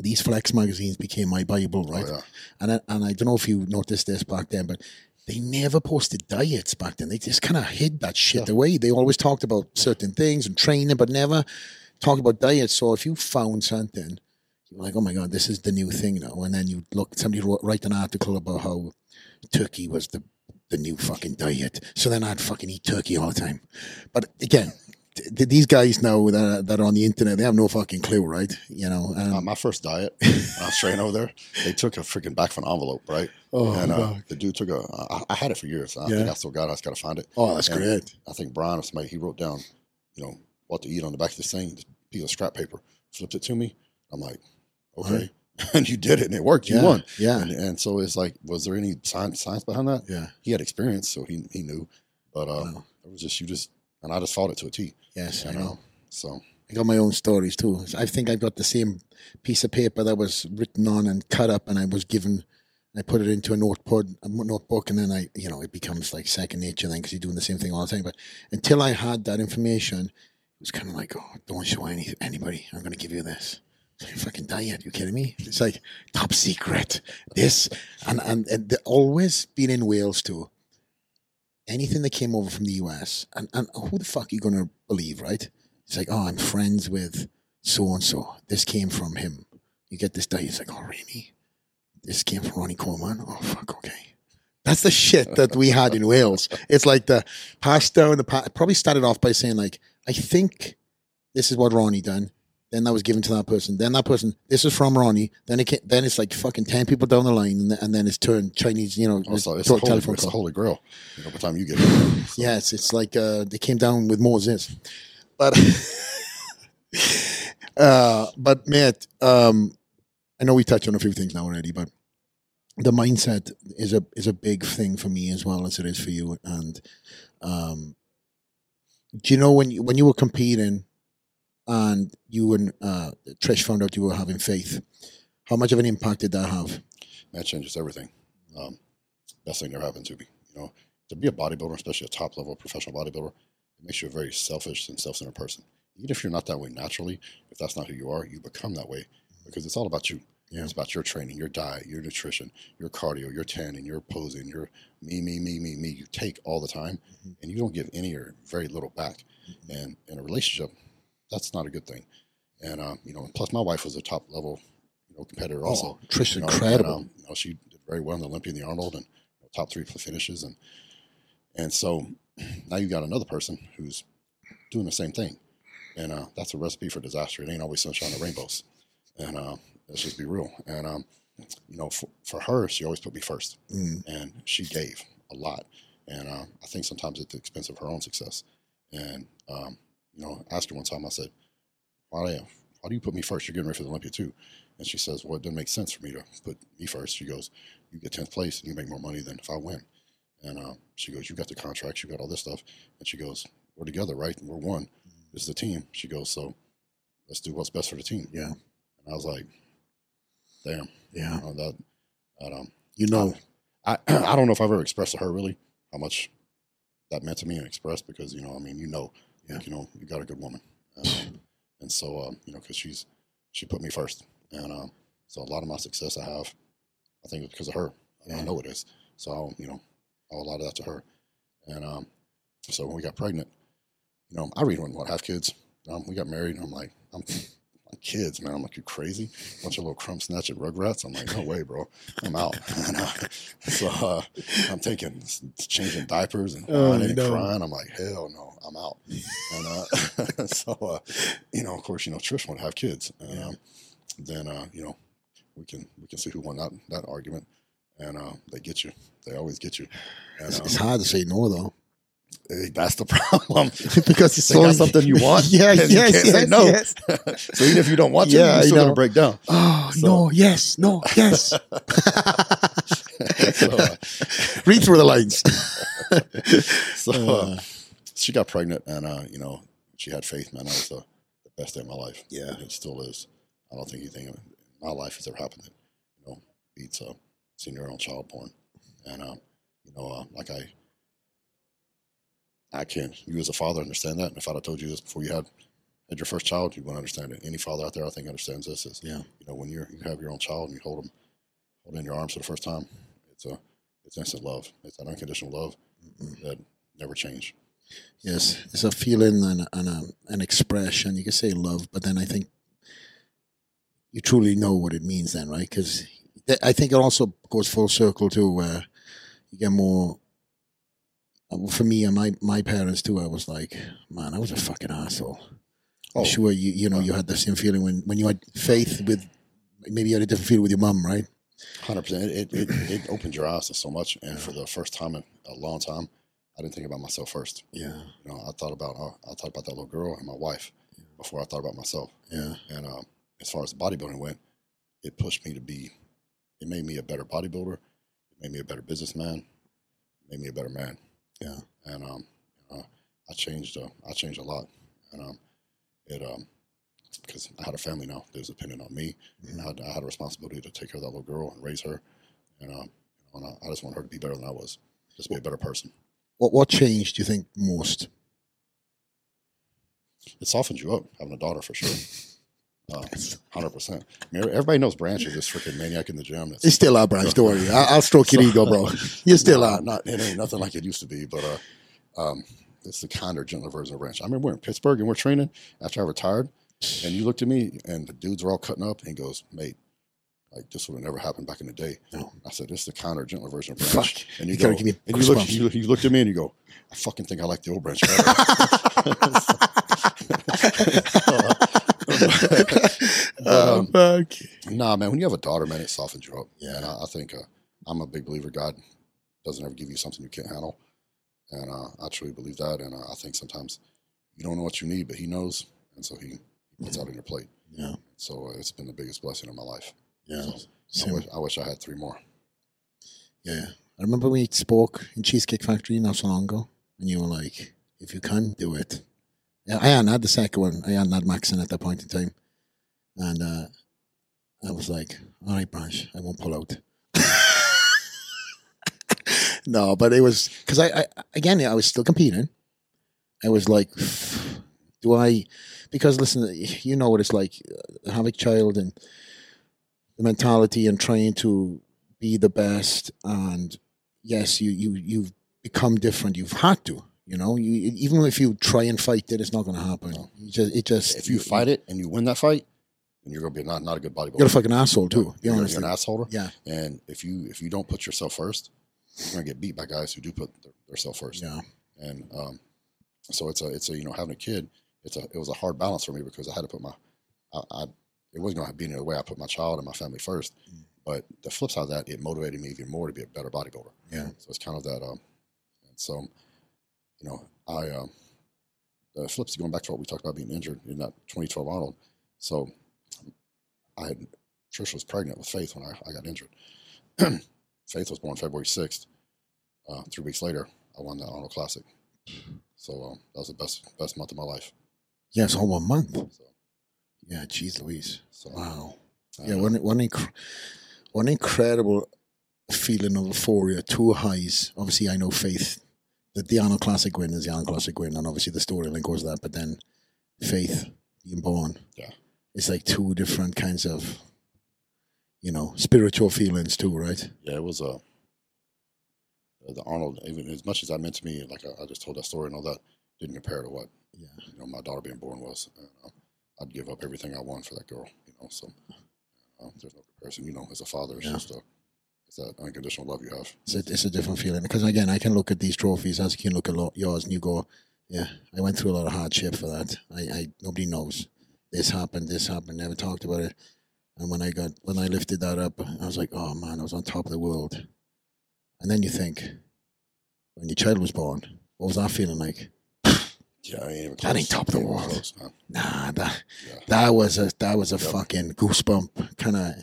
these flex magazines became my bible, right? Oh, yeah. And I, and I don't know if you noticed this back then, but they never posted diets back then. They just kind of hid that shit Yeah. away. They always talked about certain things and training, but never talked about diets. So if you found something, you're like, oh my god, this is the new thing now. And then you look, somebody wrote write an article about how turkey was the the new fucking diet. So then I'd fucking eat turkey all the time. But again. Th- These guys now that are, that are on the internet, they have no fucking clue, right? You know, um, Uh, my first diet, I was training over there, they took a freaking back of an envelope, right? oh, and uh, the dude took a. I, I had it for years. I Yeah. think I still got it. I just got to find it. oh, that's and- great. I think Brian or somebody he wrote down, you know, what to eat on the back of this thing, this piece of scrap paper. Flipped it to me. I'm like, okay, and you did it, and it worked. You yeah, won. Yeah, And, and so it's like, was there any science science behind that? yeah. He had experience, so he he knew. But uh, Wow. it was just you just, and I just followed it to a T. Yes, I know. uh, so I got my own stories too. I think I've got the same piece of paper that was written on and cut up, and I was given. I put it into a notebook, a notebook, and then I, you know, it becomes like second nature then because you're doing the same thing all the time. But until I had that information, it was kind of like, oh, don't show any anybody. I'm going to give you this. It's like a fucking diet. You kidding me? It's like top secret. This and and, and the, always been in Wales too. Anything that came over from the US, and, and who the fuck are you going to believe, right? It's like, oh, I'm friends with so and so. This came from him. You get this diet. It's like, oh, really? This came from Ronnie Coleman. Oh, fuck, okay. That's the shit that we had in Wales. It's like the passed down the probably started off by saying like, I think this is what Ronnie done. Then that was given to that person. Then that person, this is from Ronnie. Then it came, then it's like fucking ten people down the line, and, then- and then it's turned Chinese. You know, also, it's, a holy, telephone it's holy grail. You know, by the time you get it. So, Yeah, it's it's like uh, they came down with Moses, but uh, but Matt, um, I know we touched on a few things now already, but the mindset is a is a big thing for me as well as it is for you. And um, do you know when you, when you were competing and you and uh, Trish found out you were having faith? How much of an impact did that have? that changes everything. Um, best thing that ever happened to me. You know, to be a bodybuilder, especially a top level professional bodybuilder, it makes you a very selfish and self centered person. Even if you're not that way naturally, if that's not who you are, you become that way because it's all about you. Yeah. It's about your training, your diet, your nutrition, your cardio, your tanning, your posing, your me, me, me, me, me. You take all the time Mhm. and you don't give any or very little back. And in a relationship, that's not a good thing. And, uh, you know, plus my wife was a top level, you know, competitor also. oh, Trish, You know, incredible. And, um, you know, she did very well in the Olympia and the Arnold and you know, top three finishes. And and so now you got another person who's doing the same thing. And uh, that's a recipe for disaster. It ain't always sunshine and rainbows. And uh, let's just be real. And, um, you know, for, for her, she always put me first. Mm, And she gave a lot. And uh, I think sometimes at the expense of her own success. And, um, you know, I asked her one time, I said, why, do you- why do you put me first? You're getting ready for the Olympia too. And she says, well, it doesn't make sense for me to put me first. She goes, you get 10th place and you make more money than if I win. And uh, she goes, you got the contracts, you got all this stuff. And she goes, we're together, right? We're one. This is the team. She goes, so let's do what's best for the team. Yeah. And I was like, damn, yeah, you know, that, that, um, you know, I, I don't know if I've ever expressed to her really how much that meant to me and expressed because, you know, I mean, you know, Yeah. like, you know, you got a good woman. And, um, and so, um, you know, cause she's, she put me first. And, um, so a lot of my success I have, I think it's because of her. And I know it is. So I'll, you know, I owe a lot of that to her. And, um, so when we got pregnant, you know, I really wouldn't want to have kids. Um, we got married and I'm like, I'm kids, man. I'm like, you crazy? Bunch of little crumb snatching rugrats. I'm like, no way, bro. I'm out. uh, so uh, I'm taking changing diapers and Oh, and no. crying. I'm like, hell no, I'm out. and uh, so, uh, you know, of course, you know, Trish want to have kids. And, Yeah. um, then, uh, you know, we can we can see who won that that argument. And uh, they get you. They always get you. And, it's, um, it's hard to say no though. That's the problem. because it's got something you want, Yeah, and you yes, yes, no. yes. so even if you don't want to, Yeah, you're still know. gonna break down. Oh So- no! Yes, no, yes. so, uh, Read through the lines. so uh, she got pregnant, and uh, you know, she had faith. Man, that was the, best day of my life. Yeah. It still is. I don't think anything in my life has ever happened that you know beats seeing your own child born. And um, you know, uh, like I, I can't. you as a father understand that. And if I'd have told you this before you had had your first child, you wouldn't understand it. Any father out there, I think, understands this. Is Yeah. you know when you're you have your own child and you hold them, hold in your arms for the first time, it's a it's instant love. It's an unconditional love that never change. Yes, it's a feeling and, a, and a, an expression. You can say love, but then I think you truly know what it means then, right? Because I think it also goes full circle to where you get more. For me and my, my parents too, I was like, man, I was a fucking asshole. I'm Oh. sure you you know you had the same feeling when, when you had faith with maybe you had a different feeling with your mom, right? Hundred percent. It, it it opened your eyes to so much, and for the first time in a long time, I didn't think about myself first. Yeah, You know, I thought about uh, I thought about that little girl and my wife before I thought about myself. yeah, And um, as far as bodybuilding went, it pushed me to be. It made me a better bodybuilder. It made me a better businessman. It made me a better man. Yeah, And um, uh, I changed. Uh, I changed a lot. And um, it um, because I had a family now that was dependent on me, and I had, I had a responsibility to take care of that little girl and raise her. And um, you know, and I, I just want her to be better than I was. Just be a better person. What what changed? Do you think most? It softens you up having a daughter for sure. Hundred percent. Everybody knows Branch is this freaking maniac in the gym. That's, It's still our branch. Don't worry. I, I'll stroke your ego, bro. You're still Nah, out. Not it ain't nothing like it used to be, but uh, um, it's the kinder, gentler version of Branch. I remember we're in Pittsburgh and we're training after I retired, and you looked at me and the dudes were all cutting up, and he goes, "Mate, like this would have never happened back in the day." No. I said, "This is the kinder, gentler version of Branch." Fuck. And you, You go, give me and you look, you, you looked at me and you go, "I fucking think I like the old Branch better." Oh, um. Nah, man. When you have a daughter, man, it softens you up. Yeah. and I, I think uh, I'm a big believer. God doesn't ever give you something you can't handle, and uh, I truly believe that. And uh, I think sometimes you don't know what you need, but He knows, and so He, puts out on your plate. Yeah. So uh, it's been the biggest blessing in my life. Yeah. So I wish, I wish I had three more. Yeah. I remember we spoke in Cheesecake Factory not so long ago, and you were like, if you can, do it. I hadn't had the second one. I hadn't had Maxon at that point in time. And uh, I was like, all right, Branch, I won't pull out. no, but it was because I, I, again, I was still competing. I was like, do I, because listen, you know what it's like, uh, have a child and the mentality and trying to be the best and yes you you you've become different you've had to you know you, even if you try and fight it it's not going to happen you just it just If you fight it and you win that fight, then you're gonna be not, not a good bodybuilder. you're a fucking asshole too be You're, honest you're an asshole. yeah And if you if you don't put yourself first, you're gonna get beat by guys who do put their, themselves first. yeah and um, so it's a it's a you know having a kid it's a it was a hard balance for me because I had to put my I, I it wasn't going to be any other way I put my child and my family first, Mm. but the flip side of that it motivated me even more to be a better bodybuilder. yeah So it's kind of that um, and so you know I um, flips going back to what we talked about being injured in that 2012 Arnold. So I had Trish was pregnant with Faith when I, I got injured. Faith was born February 6th. Uh, three weeks later, I won the Arnold Classic. So um, that was the best best month of my life. yes all one month So, yeah jeez louise so wow uh, yeah one one, inc- one incredible feeling of euphoria two highs obviously i know faith the, the Arnold Classic win is the Arnold Classic win, and obviously the storyline goes that. But then Faith being born, Yeah. it's like two different kinds of, you know, spiritual feelings too, right? yeah, it was uh, the Arnold. Even as much as that meant to me, like I, I just told that story and all that, didn't compare to what Yeah, you know my daughter being born was. Uh, I'd give up everything I want for that girl. You know, so there's no comparison. You know, as a father, it's Yeah. just a, it's that unconditional love you have. it's a, it's a different feeling because again, I can look at these trophies as you can look at yours, and you go, "Yeah, I went through a lot of hardship for that. I, I nobody knows this happened, this happened, never talked about it." And when I got when I lifted that up, I was like, "Oh man, I was on top of the world." And then you think, when your child was born, what was that feeling like? Yeah, I ain't even close. That ain't top of the world. close. Nah, that Yeah. that was a that was a Yep. fucking goosebump kind of,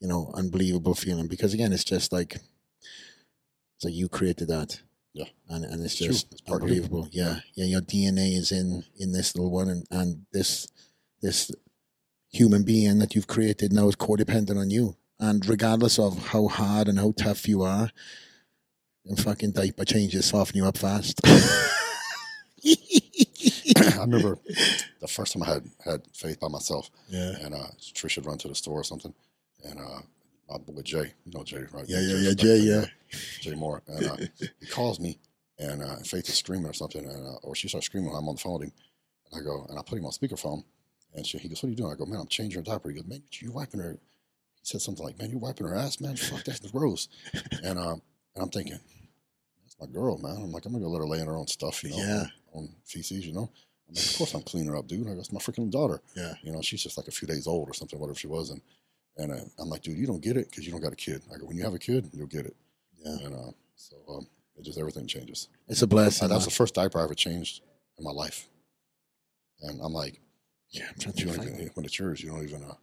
you know, unbelievable feeling because again, it's just like it's like you created that. Yeah. And and it's just It's part of you. unbelievable. Yeah. Yeah, your DNA is in in this little one and, and this this human being that you've created now is codependent on you. And regardless of how hard and how tough you are, and fucking diaper changes soften you up fast. I remember the first time I had had faith by myself, Yeah. and uh, Trish had run to the store or something, and uh, my boy Jay, you know Jay, right? Yeah, yeah, yeah, Jay, yeah. Jay Moore, and uh, he calls me, and uh, Faith is screaming or something, and uh, or she starts screaming when I'm on the phone with him, and I go, and I put him on speakerphone, and she, he goes, "What are you doing?" I go, "Man, I'm changing her diaper." He goes, "Man, you wiping her?" He said something like, "Man, you wiping her ass, man? Fuck, that's gross." and um, and I'm thinking, that's my girl, man. I'm like, I'm gonna go let her lay in her own stuff, you know, Yeah. own feces, you know. I'm like, of course I'm cleaning her up, dude. I go, it's my freaking daughter. Yeah. You know, she's just like a few days old or something, whatever she was, and and uh, I'm like, dude, you don't get it because you don't got a kid. I go, when you have a kid, you'll get it. Yeah. And uh, so um, it just everything changes. It's a blessing. And that was the first diaper I ever changed in my life. And I'm like, yeah, I'm trying to find even, when it's yours, you don't even. Uh,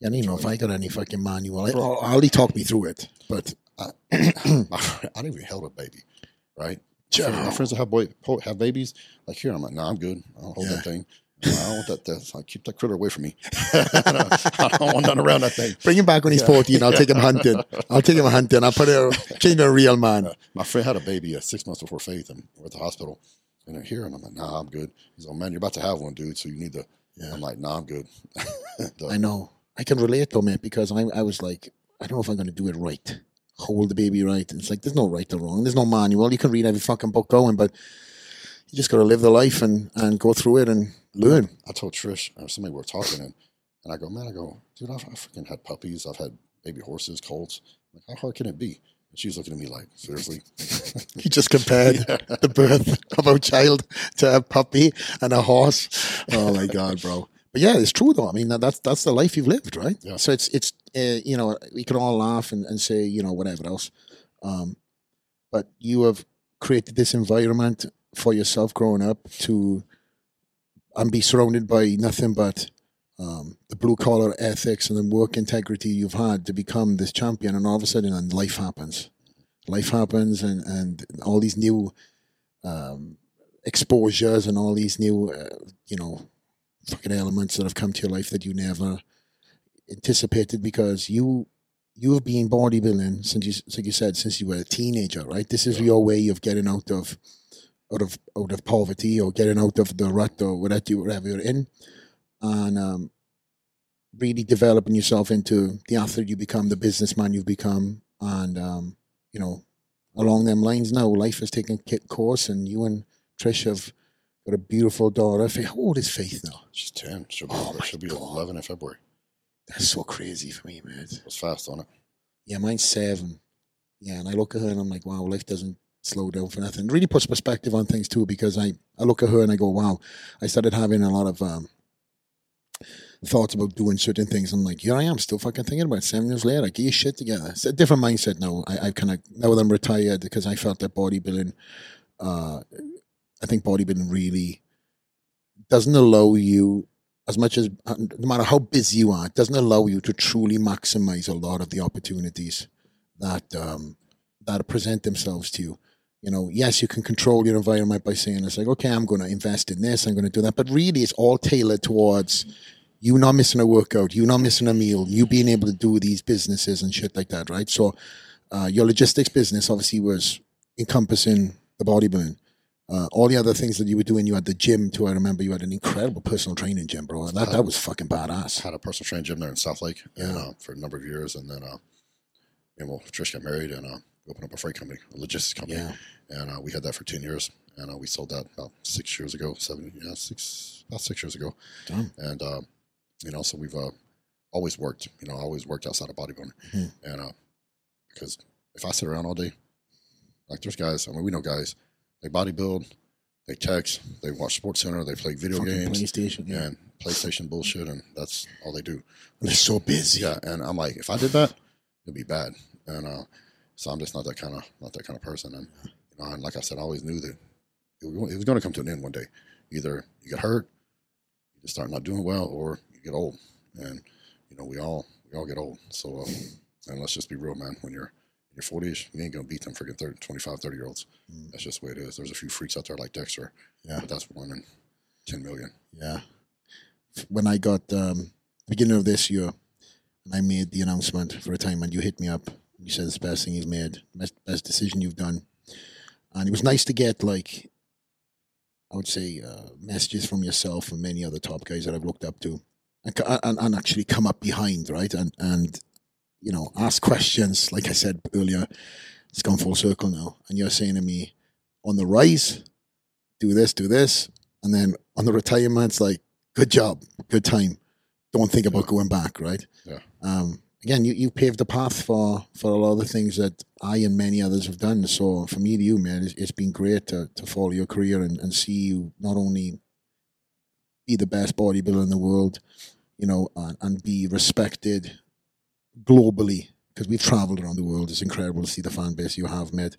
Yeah, I don't even know if I got any fucking manual. I, oh, Ali talked me through it, but I, I didn't even held a baby, right? Sure. My friends that have boy have babies, like here, I'm like, no, I'm good. I don't hold Yeah. that thing. I don't want that. I keep that critter away from me. I don't want nothing around that thing. bring him back when he's 14. I'll take him hunting. I'll take him hunting. I'll put a change him a real man. My friend had a baby uh, six months before Faith, and we're at the hospital. And they're here, and I'm like, nah, I'm good. He's like, man, you're about to have one, dude. So you need to. Yeah. I'm like, nah, I'm good. I know. I can relate though, man, because I, I was like, I don't know if I'm going to do it right. Hold the baby right. It's like, there's no right or wrong. There's no manual. You can read every fucking book going, but you just got to live the life and, and go through it and learn. I told Trish or somebody we were talking, and, and I go, man, I go, dude, I've, I've freaking had puppies. I've had baby horses, colts. Like, how hard can it be? And she's looking at me like, seriously? You just compared the birth of a child to a puppy and a horse. Oh my god, bro! But yeah, it's true though. I mean, that, that's that's the life you've lived, right? Yeah. So it's it's uh, you know we can all laugh and, and say you know whatever else, um, but you have created this environment for yourself growing up to and be surrounded by nothing but um, the blue collar ethics and the work integrity you've had to become this champion, and all of a sudden, and life happens. Life happens and, and all these new um, exposures and all these new, uh, you know, fucking elements that have come to your life that you never anticipated because you you have been bodybuilding since you like you said since you were a teenager, right? This is your way of getting out of out of out of poverty or getting out of the rut or whatever you whatever you're in, and um, really developing yourself into the athlete you become, the businessman you've become, and um, you know, along them lines now, life has taken course, and you and Trish have got a beautiful daughter. How old is Faith now? She's 10. She'll be, Oh she'll be 11 in February. That's so crazy for me, man. It was fast on it. Yeah, mine's seven. Yeah, and I look at her and I'm like, wow, life doesn't slow down for nothing. It really puts perspective on things too, because I, I look at her and I go, wow, I started having a lot of um, thoughts about doing certain things. I'm like, here I am, still fucking thinking about it. Seven years later, get your shit together. It's a different mindset now. I, I kind of, now that I'm retired, because I felt that bodybuilding, uh, I think bodybuilding really doesn't allow you as much as uh, no matter how busy you are, it doesn't allow you to truly maximize a lot of the opportunities that um, that present themselves to you. You know, yes, you can control your environment by saying it's like, okay, I'm going to invest in this, I'm going to do that, but really, it's all tailored towards you not missing a workout, you not missing a meal, you being able to do these businesses and shit like that, right? So, uh, your logistics business obviously was encompassing the bodybuilding. Uh, all the other things that you were doing, you had the gym too. I remember you had an incredible personal training gym, bro. That that was fucking badass. had a personal training gym there in Southlake Yeah. uh, for a number of years. And then, uh, and well, Trish got married and uh, we opened up a freight company, a logistics company. Yeah, And uh, we had that for 10 years. And uh, we sold that about six years ago, seven, yeah, six, about six years ago. damn. And, uh, you know, so we've uh, always worked, you know, always worked outside of bodybuilding. Mhm. And uh, because if I sit around all day, like there's guys, I mean, we know guys, they bodybuild, they text, they watch SportsCenter, they play video Fucking games PlayStation. Yeah, and PlayStation bullshit, and that's all they do. they're so busy. Yeah, and I'm like, if I did that, it'd be bad. And uh, so I'm just not that kind of not that kind of person. And you know, and like I said, I always knew that it was, going to come to an end one day. Either you get hurt, you just start not doing well, or you get old. And you know, we all we all get old. So uh, and let's just be real, man. When you're your 40s, you ain't gonna beat them freaking 30, 25, 30 year olds. Mm. That's just the way it is. There's a few freaks out there like Dexter, Yeah. but that's one in 10 million. Yeah. When I got um, beginning of this year, and I made the announcement for a time, and you hit me up. You said it's the best thing you've made, best best decision you've done, and it was nice to get like I would say, uh, messages from yourself and many other top guys that I've looked up to, and, and, and actually come up behind, right? And and you know, ask questions. Like I said earlier, it's gone full circle now. And you're saying to me, on the rise, do this, do this, and then on the retirement, it's like, good job, good time. Don't think about Yeah. going back, right? Yeah. Um, again, you, you paved the path for, for a lot of the things that I and many others have done. So for me to you, man, it's, it's been great to, to follow your career and, and see you not only be the best bodybuilder in the world, you know, and, and be respected globally because we've traveled around the world. It's incredible to see the fan base you have made.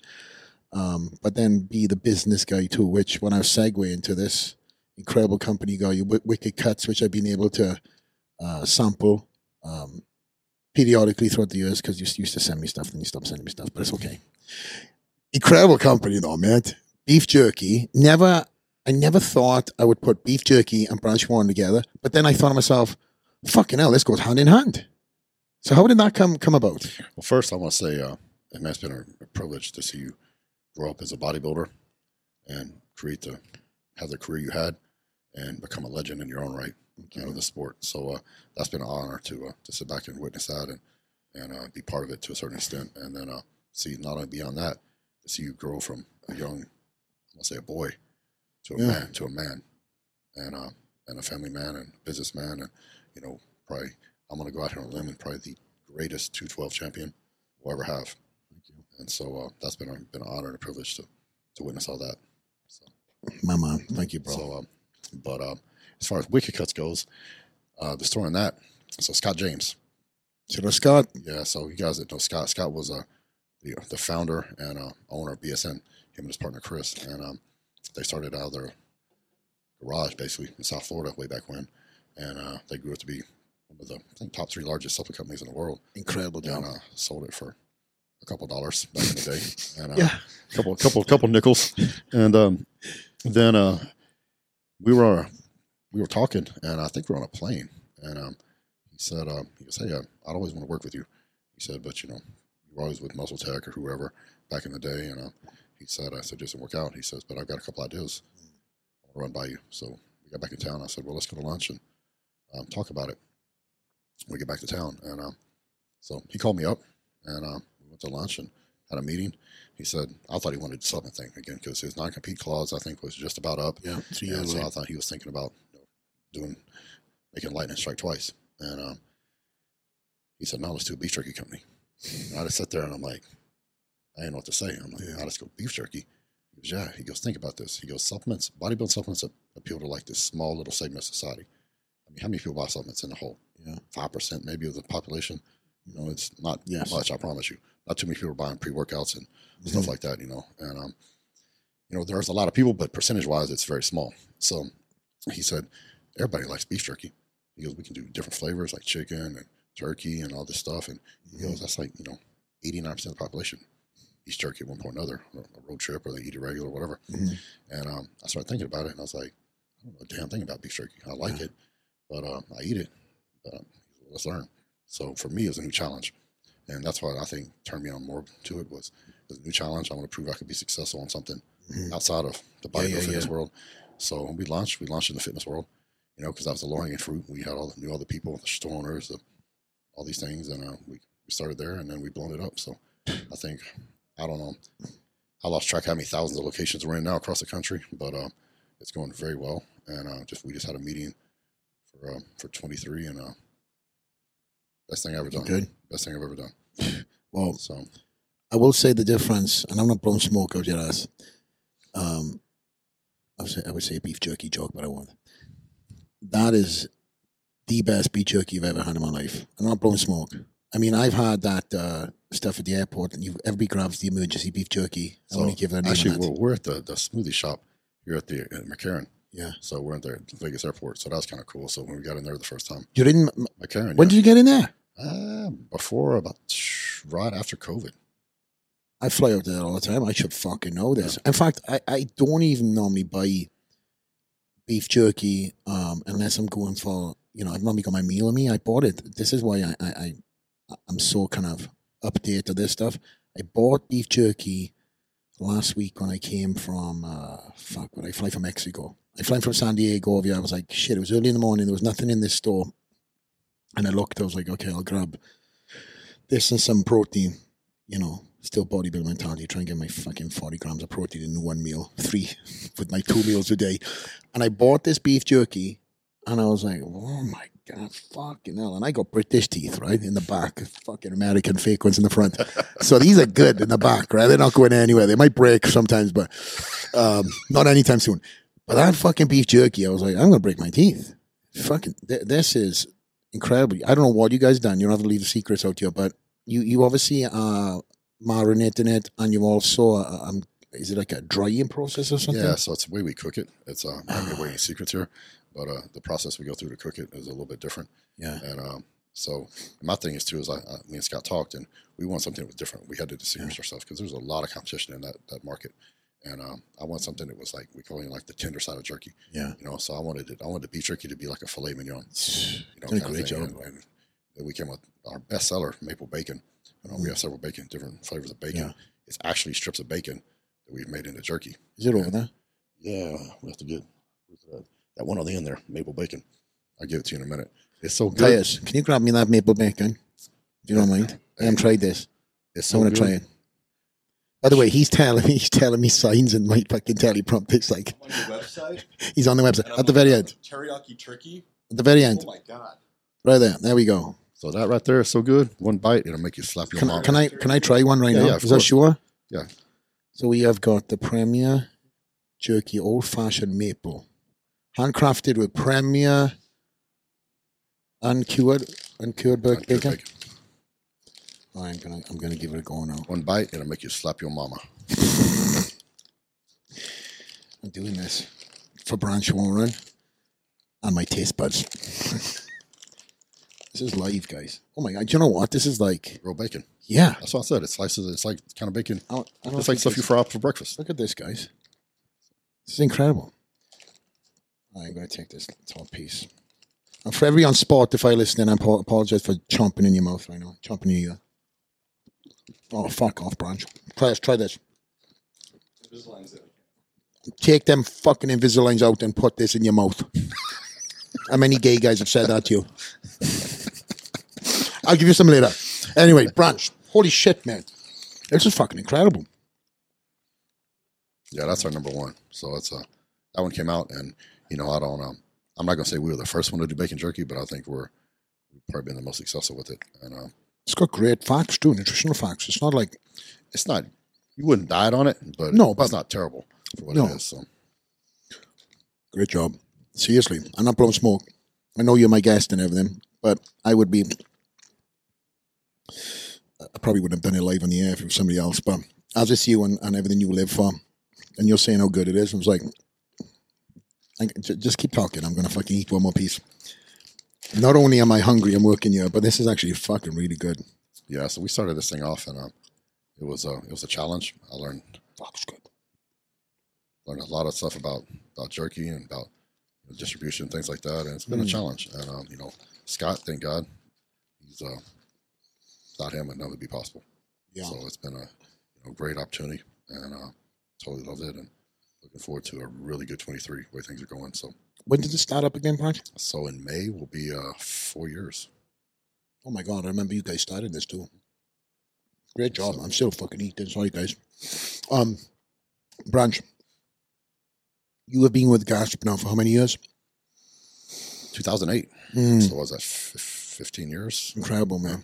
Um, but then be the business guy too, which when I segue into this incredible company guy, you Wicked Cuts, which I've been able to uh, sample um, periodically throughout the years because you used to send me stuff and you stopped sending me stuff, but it's okay. Incredible company though, man. Beef jerky. Never, I never thought I would put beef jerky and Branch Warren together, but then I thought to myself, fucking hell, this goes hand in hand. So how did that come come about? Well, first, I want to say, uh, it has been a, privilege to see you grow up as a bodybuilder and create the have the career you had and become a legend in your own right, you know, in the sport. So uh, that's been an honor to uh, to sit back and witness that and and uh, be part of it to a certain extent, and then uh, see not only beyond that, see you grow from a young, I want to say a boy, to a Yeah. man, to a man, and uh, and a family man and businessman, and you know, probably I'm going to go out here on a limb and probably the greatest 212 champion we'll ever have. Thank you. And so uh, that's been been an honor and a privilege to to witness all that. So, My man, thank you, bro. so um, but um, as far as Wicked Cuts goes, uh, the story on that. So Scott James, Should I Scott? yeah. So you guys that know Scott, Scott was uh, the the founder and uh, owner of BSN. Him and his partner Chris, and um, they started out of their garage basically in South Florida way back when, and uh, they grew up to be the I think, top three largest supplement companies in the world. Incredible and uh, sold it for a couple dollars back in the day, and uh, Yeah. couple couple couple nickels, and um, then uh, we were we were talking, and I think we were on a plane, and um, he said uh, he goes, "Hey, uh, I'd always want to work with you." He said, "But you know, you were always with MuscleTech or whoever back in the day," and he said, "I said just didn't work out." He says, "But I've got a couple ideas. I'll run by you." So we got back in town. I said, "Well, let's go to lunch and um, talk about it." We get back to town, and um, so he called me up, and uh, we went to lunch and had a meeting. He said, I thought he wanted something thing again because his non-compete clause, I think, was just about up. Yeah, And so I thought he was thinking about you know, doing making lightning strike twice. And um, he said, "No, let's do a beef jerky company." And I just sat there and I'm like, I didn't know what to say. I'm like, Yeah. "How let's go beef jerky." He goes, "Yeah." He goes, "Think about this." He goes, "Supplements, bodybuilding supplements appeal to like this small little segment of society. I mean, how many people buy supplements in the whole? Yeah. five percent maybe of the population. You know, it's not Yes. much. I promise you. Not too many people are buying pre-workouts and Mm-hmm. stuff like that. You know, and um, you know, there's a lot of people, but percentage-wise, it's very small. So he said, everybody likes beef jerky. He goes, we can do different flavors like chicken and turkey and all this stuff. And he Mm-hmm. goes, that's like you know, 89 percent of the population eats jerky at one point or another, on a road trip or they eat it regular or whatever. Mhm. And um, I started thinking about it, and I was like, I don't know a damn thing about beef jerky. I like it, but uh, I eat it. Um, let's learn. So for me, it was a new challenge, and that's what I think turned me on more to it was it was a new challenge. I want to prove I could be successful on something Mhm. outside of the Yeah, bodybuilding yeah, fitness yeah. world. So we launched. We launched in the fitness world, you know, because that was the low hanging fruit. We had all the knew all the people, the store owners, the, all these things, and uh, we we started there, and then we blown it up. So I think I don't know. I lost track how many thousands of locations we're in now across the country, but uh, it's going very well. And uh, just we just had a meeting uh, for 23, and uh, best thing I ever done. Good. Best thing I've ever done. Well, So I will say the difference, and I'm not blowing smoke out your ass. Um, I would say, I would say a beef jerky joke, but I won't. That is the best beef jerky you've ever had in my life. I'm not blowing smoke. I mean, I've had that uh, stuff at the airport, and you everybody grabs the emergency beef jerky. I So want to give name. actually, that. we're, we're at the, the smoothie shop here at the at McCarran. Yeah. So we're in there at Vegas airport. So that was kind of cool. So when we got in there the first time, You didn't. McCarran. When did you get in there? yeah. uh, before about right after COVID. I fly out there all the time. I should fucking know this. In fact, I, I don't even normally buy beef jerky um, unless I'm going for, you know, I've normally got my meal on me. I bought it. This is why I, I, I, I'm so kind of updated to this stuff. I bought beef jerky last week when I came from uh, fuck, when I fly from Mexico. I fly from San Diego over here. I was like, shit. It was early in the morning. There was nothing in this store, and I looked. I was like, okay, I'll grab this and some protein. You know, still bodybuilding mentality. trying to get my fucking forty grams of protein in one meal, three with my two meals a day. And I bought this beef jerky, and I was like, oh my god, fucking hell! And I got British teeth right in the back, fucking American fake ones in the front. so these are good in the back, right? They're not going anywhere. They might break sometimes, but um, not anytime soon. But that fucking beef jerky, I was like, I'm gonna break my teeth. Fucking, th- this is incredible. I don't know what you guys done. You don't have to leave the secrets out here, but you you obviously are marinating it, and you also uh, um, is it like a drying process or something? Yeah, so it's the way we cook it. It's uh, I'm secrets here, but uh, the process we go through to cook it is a little bit different. yeah. And um, so my thing is too is I, I me and Scott talked and we want something that was different. We had to distinguish ourselves because there's a lot of competition in that that market. And um, I want something that was like we call it like the tender side of jerky, Yeah. you know. So I wanted it. I wanted the beef jerky to be like a filet mignon, you know, Done a kind of great job. And, and we came with our best seller, maple bacon. You know, we have several bacon, different flavors of bacon. Yeah. It's actually strips of bacon that we've made into jerky. Is it over there? Yeah, we have to get where's that, that one on the end there, maple bacon. I'll give it to you in a minute. It's so good. Players, can you grab me that maple bacon? If you don't mind. I haven't tried this. It's I so want to good. try it. By the way, he's telling me he's telling me signs in my fucking teleprompter. It's like on your website. he's on the website at the very end. Teriyaki turkey. At the very end, Oh my god. right there. There we go. So that right there is so good. One bite, it'll make you slap your Can, mom. can I can I try one right Yeah, now? yeah, of Is that sure? Yeah. So we have got the Premier Jerky Old Fashioned Maple, handcrafted with Premier uncured uncured bacon. Oh, I'm gonna I'm gonna give it a go now. One bite, it'll make you slap your mama. I'm doing this for Branch Warren and my taste buds. this is live, guys. Oh my god! Do you know what? This is like, Real bacon. yeah. That's what I said. It slices. It's like kind of bacon. I don't, I don't It's like stuff you fry up for breakfast. Look at this, guys. This is incredible. I'm going to take this top piece. And for every on Spotify listening, I apo- apologize for chomping in your mouth right now. Chomping in your ear. Oh, fuck off, Branch. Try this. Try this. Take them fucking Invisaligns out and put this in your mouth. How many gay guys have said that to you? I'll give you some later. Anyway, Branch. Holy shit, man. This is fucking incredible. Yeah, that's our number one. So that's uh, that one came out, and you know I don't um, I'm not gonna say we were the first one to do bacon jerky, but I think we're we've probably been the most successful with it. And um, It's got great facts too, nutritional facts. It's not like it's not you wouldn't diet on it, but No, but- it's not terrible for what No. it is. So Great job. Seriously, I'm not blowing smoke. I know you're my guest and everything, but I would be. I probably wouldn't have done it live on the air if it was somebody else, but as it's you and, and everything you live for, and you're saying how good it is, I was like, I, j- just keep talking. I'm going to fucking eat one more piece. Not only am I hungry, I'm working here, but this is actually fucking really good. yeah, so we started this thing off, and uh, it was uh, it was a challenge. I learned Fuck, it's good. learned a lot of stuff about about jerky and about distribution, things like that, and it's been a Mm. challenge. And um, you know, Scott, thank God, he's uh, without him, it never be possible. Yeah. So it's been a you know, great opportunity, and uh, totally loved it, and looking forward to a really good 23 way things are going. So When did it start up again, Branch? so in May will be uh, four years. Oh my god, I remember you guys started this too. Great job. I'm still fucking eating. Sorry, guys. Um, Branch, you have been with Gasp now for how many years? 2008. Mm, So was that f- 15 years? incredible, man.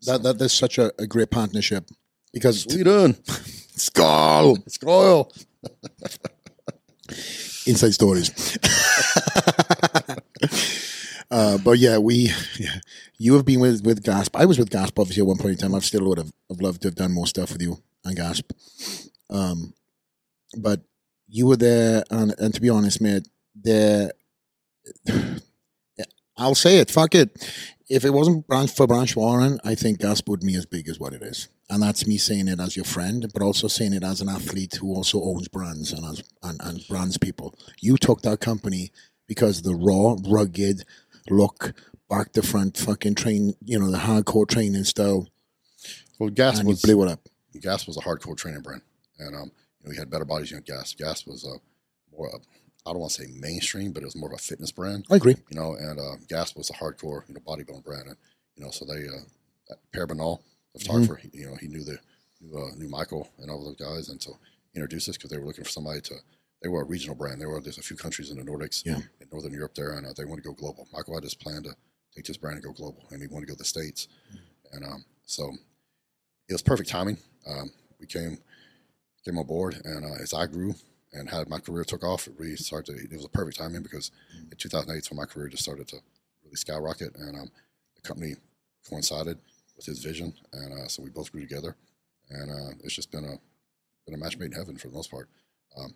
So- That that that's such a, a great partnership because Sweden. skull Skål. Inside stories. uh, but yeah, we yeah, you have been with with Gasp. I was with Gasp obviously at one point in time. I've still would have, have loved to have done more stuff with you on Gasp. Um, but you were there, and, and to be honest, mate, there. I'll say it. Fuck it. If it wasn't Branch for Branch Warren, I think Gasp would be as big as what it is, and that's me saying it as your friend, but also saying it as an athlete who also owns brands and as and, and brands people. You took that company because the raw, rugged look, back to front, fucking train, you know, the hardcore training style, Well, Gasp was blew it up. Gasp was a hardcore training brand, and um, you know, we had better bodies. You know, Gas Gas was a more. Uh, I don't want to say mainstream, but it was more of a fitness brand. I agree. You know, and uh, Gasp was a hardcore, you know, bodybuilding brand, and you know, so they uh, the photographer, he, you know, he knew the knew, uh, knew Michael and all those guys, and so he introduced us because they were looking for somebody to. They were a regional brand. There were there's a few countries in the Nordics, Yeah. in Northern Europe there, and uh, they want to go global. Michael had this plan to take this brand and go global, and he wanted to go to the states, and um, so it was perfect timing. Um, we came came on board, and uh, as I grew and had my career took off, it really started. To, it was a perfect timing because in 2008, is when my career just started to really skyrocket, and um, the company coincided with his vision, and uh, so we both grew together, and uh, it's just been a been a match made in heaven for the most part. Um,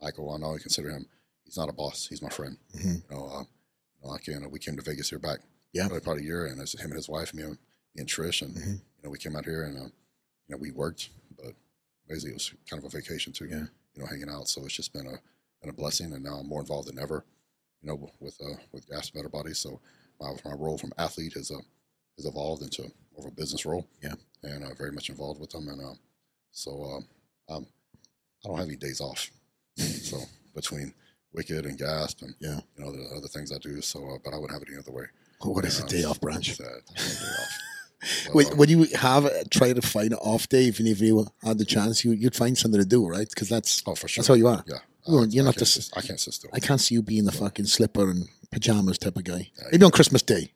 Michael, I know I consider him. He's not a boss. He's my friend. Mhm. You know, uh, you know, I can. we came to Vegas here back. Yeah. probably about a year, and it's him and his wife, me and, me and Trish, and Mhm. you know, we came out here and um, you know, we worked, but basically it was kind of a vacation too. Yeah. You know, hanging out. So it's just been a been a blessing, and now I'm more involved than ever. You know, with uh, with Gasp Better Bodies. So my my role from athlete has uh, has evolved into more of a business role. Yeah. And uh, very much involved with them, and um, so um, um, I don't have any days off. so between Wicked and Gasp and Yeah. you know the other things I do. So, uh, but I wouldn't have it any other way. What is a Uh, day off, Branch? Sad. I have a day off. So, Would, uh, would you have try to find an off day even if you had the chance? You, you'd find something to do, right? Because that's oh, for sure. that's how you are. Yeah. Well, you're I not can't just- I can't sit still. I can't see you being the fucking slipper and pajamas type of guy. Yeah, Maybe on Christmas Day.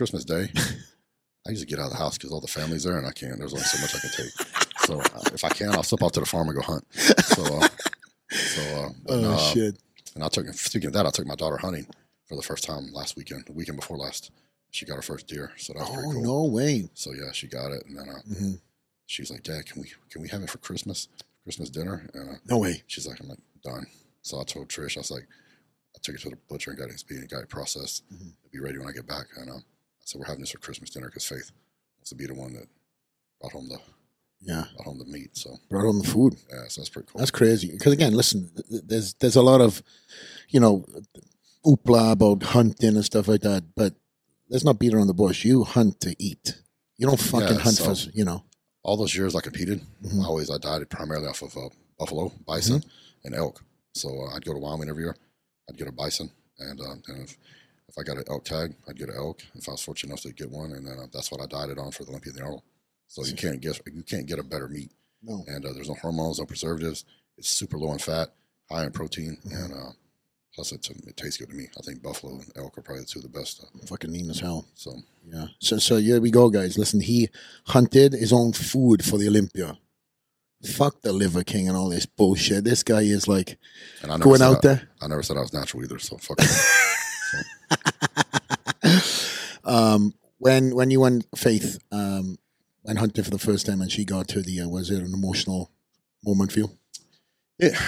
Christmas Day, I usually get out of the house because all the family's there, and I can't. There's only so much I can take. So uh, if I can, I'll slip out to the farm and go hunt. So, uh, so, uh, but, Oh uh, shit! and I took. Speaking of that, I took my daughter hunting for the first time last weekend, the weekend before last. She got her first deer, so that was Oh pretty cool. no way! So yeah, she got it, and then uh, hmm she was like, "Dad, can we can we have it for Christmas? Christmas dinner?" And uh, No way! she's like, "I'm like done." So I told Trish, I was like, I took it to the butcher and got it, being got it processed. Mhm. It'll be ready when I get back. And um, Said, "We're having this for Christmas dinner because Faith wants to be the one that brought home the Yeah, brought home the meat." So brought home the food. yeah, so that's pretty cool. That's crazy. Because again, listen, th- th- there's there's a lot of, you know, oopla about hunting and stuff like that. But let's not beat around the bush. You hunt to eat. You don't fucking Yeah, hunt so- for you know. All those years I competed, Mhm. I always I dieted primarily off of uh, buffalo, bison, and elk. So uh, I'd go to Wyoming every year. I'd get a bison, and, uh, and if, if I got an elk tag, I'd get an elk. If I was fortunate enough to get one, and then uh, that's what I died it on for the Olympia and the Arnold. So you can't get you can't get a better meat. No. and uh, there's no hormones, no preservatives. It's super low in fat, high in protein, Mhm. and uh, plus it, it tastes good to me. I think buffalo and elk are probably the two of the best. Uh, Fucking mean as hell. so Yeah. So so here we go, guys. Listen, he hunted his own food for the Olympia. Fuck the liver king and all this bullshit. This guy is like going out I, there. I never said I was natural either. So fuck. um, when when you and Faith um, went hunting for the first time and she got to the uh, was it an emotional moment for you? yeah,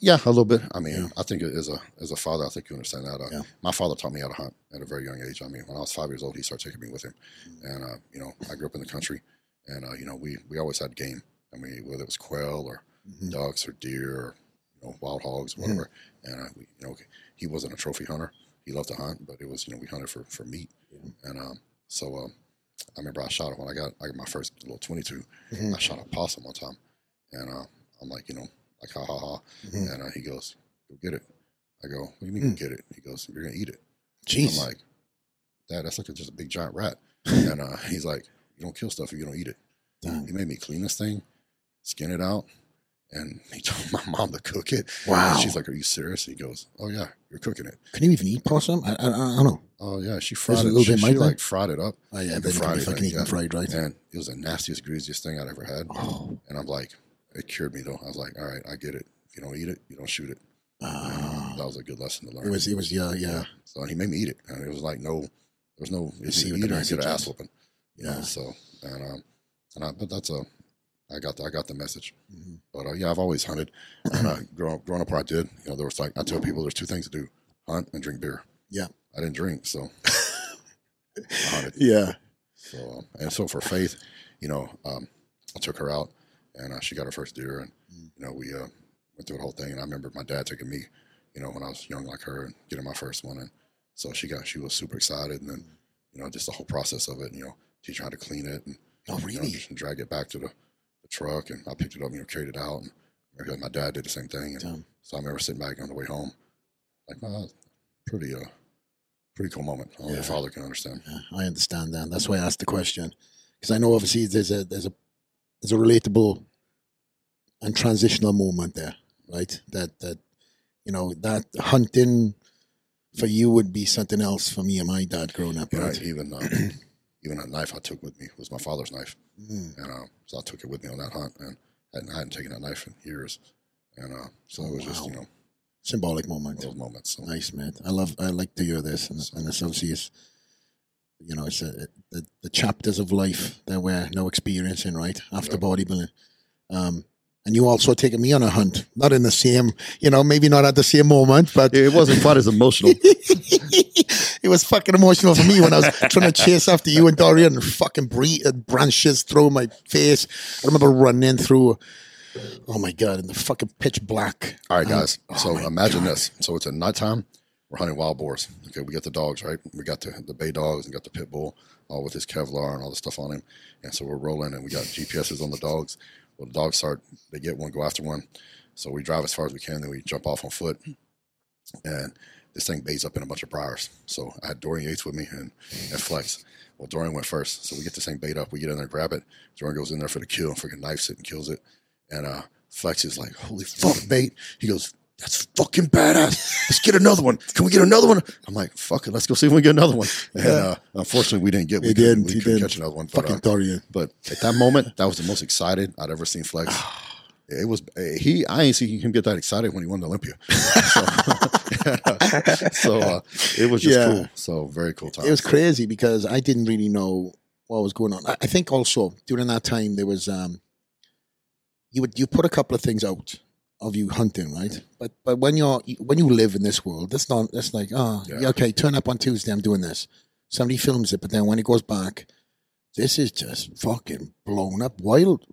yeah, a little bit. I mean, Yeah. I think as a as a father, I think you understand that. Uh, Yeah. My father taught me how to hunt at a very young age. I mean, when I was five years old, he started taking me with him, and uh, you know, I grew up in the country, and uh, you know, we we always had game. I mean, whether it was quail or Mhm. ducks or deer or you know wild hogs, whatever. And uh, we, you know, he wasn't a trophy hunter. He loved to hunt, but it was you know we hunted for for meat. And um, so um, I remember I shot it when I got I got my first little twenty two. Mhm. I shot a possum one time, and uh, I'm like you know like ha ha ha, Mhm. and uh, he goes go get it. I go what do you mean go get it? He goes you're gonna eat it. Jeez. I'm like Dad, that's like a, just a big giant rat. and uh, he's like you don't kill stuff if you don't eat it. Damn. He made me clean this thing, skin it out, and he told my mom to cook it. Wow. And she's like, "Are you serious?" He goes, "Oh yeah, you're cooking it." Can you even eat possum? I, I, I don't know. Oh yeah, she fried it a little She, bit she like fried it up, Oh yeah, then fried be fucking yeah. fried, right? and it was the nastiest, greasiest thing I'd ever had. Oh. And I'm like, it cured me though. I was like, "All right, I get it. If you don't eat it, you don't shoot it." Ah. That was a good lesson to learn. it was it was yeah yeah. So and he made me eat it, and it was like no, there was no. If see you eat it, you get an ass whooping. You know, Yeah. so and um, and I, but that's a, I got the, I got the message. Mhm. But uh, yeah, I've always hunted. And uh, growing, growing up where I did, you know, there was like I tell people there's two things to do: hunt and drink beer. Yeah. I didn't drink, so I hunted. Yeah. So um, and so for Faith, you know, um, I took her out, and uh, she got her first deer, and Mm. you know we uh, went through the whole thing. And I remember my dad taking me, you know, when I was young like her, and getting my first one, and so she got she was super excited, and then you know just the whole process of it, you know, teach her how to clean it, and Oh you know, really? drag it back to the truck, and I picked it up, you know, carried it out, and my dad did the same thing, and Damn. so I remember sitting back on the way home, like, wow, pretty, uh, pretty cool moment. Only a Yeah. father can understand. Yeah, I understand that. That's why I asked the question because I know obviously there's a there's a there's a relatable and transitional moment there, right? That that you know that hunting for you would be something else for me and my dad growing up, right? even, uh, even a knife I took with me was my father's knife, Mm. and uh, so I took it with me on that hunt, and I hadn't, I hadn't taken that knife in years, and uh, so it was just you know Symbolic moment. those moments. So. Nice, man. I love. I like to hear this, and, and it's obviously you know, it's a, it, the the chapters of life that we're now experiencing, right after Yep. bodybuilding. Um, and you also taking me on a hunt, not in the same, you know, maybe not at the same moment, but It wasn't quite as emotional. it was fucking emotional for me when I was trying to chase after you and Dorian and fucking uh, branches through my face. I remember running through. Oh my god! In the fucking pitch black. All right, guys. Oh, so my imagine God. this. So it's at nighttime. We're hunting wild boars. Okay, we got the dogs, right? We got the, the bay dogs and got the pit bull, all with his Kevlar and all the stuff on him. And so we're rolling, and we got GPSs on the dogs. Well, the dogs start. They get one, go after one. So we drive as far as we can, then we jump off on foot, and this thing baits up in a bunch of briars. So I had Dorian Yates with me and, and Flex. Well, Dorian went first, so we get this thing bait up. We get in there, grab it. Dorian goes in there for the kill, and freaking knifes it and kills it. And uh, Flex is like, "Holy fuck, bait!" He goes, "That's fucking badass. Let's get another one. Can we get another one?" I'm like, "Fuck it, let's go see if we can get another one." And uh, unfortunately, we didn't get. We You didn't, we didn't. catch another one. But, Fucking uh, Dorian. but at that moment, that was the most excited I'd ever seen Flex. It was eh, he. I ain't see him get that excited when he won the Olympia. So, so, uh, it was just Yeah. cool. So very cool time. It was crazy because I didn't really know what was going on. I I think also during that time there was um you would you put a couple of things out of you hunting, right? But but when you're when you live in this world, that's not that's like oh Yeah. yeah, okay, turn up on Tuesday, I'm doing this. Somebody films it, but then when it goes back, this is just fucking blown up wild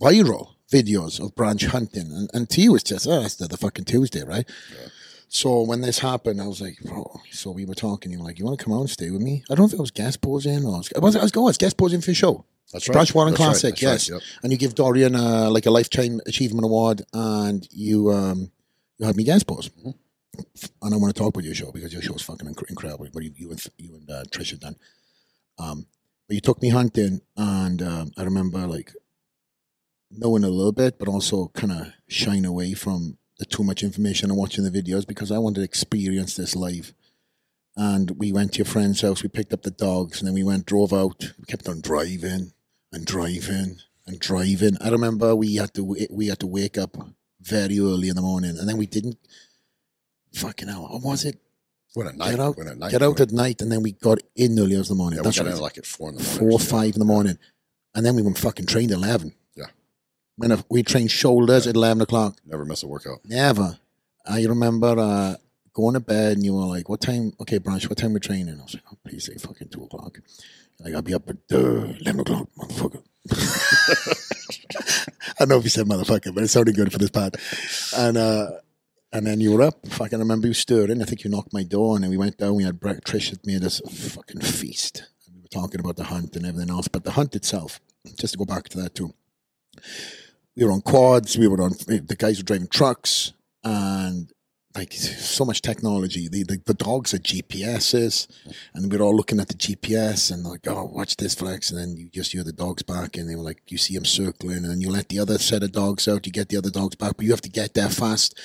viral videos of branch hunting. And, and to you it's just oh that's the, the fucking Tuesday, right? Yeah. So when this happened, I was like, bro. So we were talking. You were like, you want to come out and stay with me? I don't know if it was guest posing or I was, I was, I was going. It's guest posing for your show. That's right. Branch Warren That's right. Classic, yes. Right. And you give Dorian uh, like a lifetime achievement award, and you um you had me guest pose. Mhm. And I want to talk about your show because your show is fucking inc- incredible. What you, you and you and uh, Trisha done. Um, but you took me hunting, and um, I remember like knowing a little bit, but also kind of shying away from the too much information and watching the videos because I wanted to experience this live. And we went to your friend's house. We picked up the dogs, and then we went, drove out. We kept on driving and driving and driving. I remember we had to we had to wake up very early in the morning, and then we didn't. Fucking hell, what was it? When at night. Get out- When at night. Get out at night, and then we got in early as the morning. Yeah, we That's got right. in like at four in the morning. Four, five in the morning, and then we went fucking trained at eleven. When uh, we train shoulders at eleven o'clock. Never miss a workout. Never. I remember uh, going to bed and you were like, "What time? Okay, Branch. What time we training?" I was like, "Oh, please say fucking two o'clock." Like I'll be up at uh, eleven o'clock, motherfucker. I don't know if you said motherfucker, but it sounded good for this part. And uh, and then you were up. Fucking remember you stirring. I think you knocked my door, and then we went down. We had Brett Trish had made us a fucking feast. And we were talking about the hunt and everything else, but the hunt itself. Just to go back to that too. We were on quads. We were on. The guys were driving trucks, and like so much technology. The, the the dogs are GPSs, and we're all looking at the GPS and like, oh, watch this flex, and then you just hear the dogs back, and they were like, you see them circling, and then you let the other set of dogs out, you get the other dogs back, but you have to get there fast.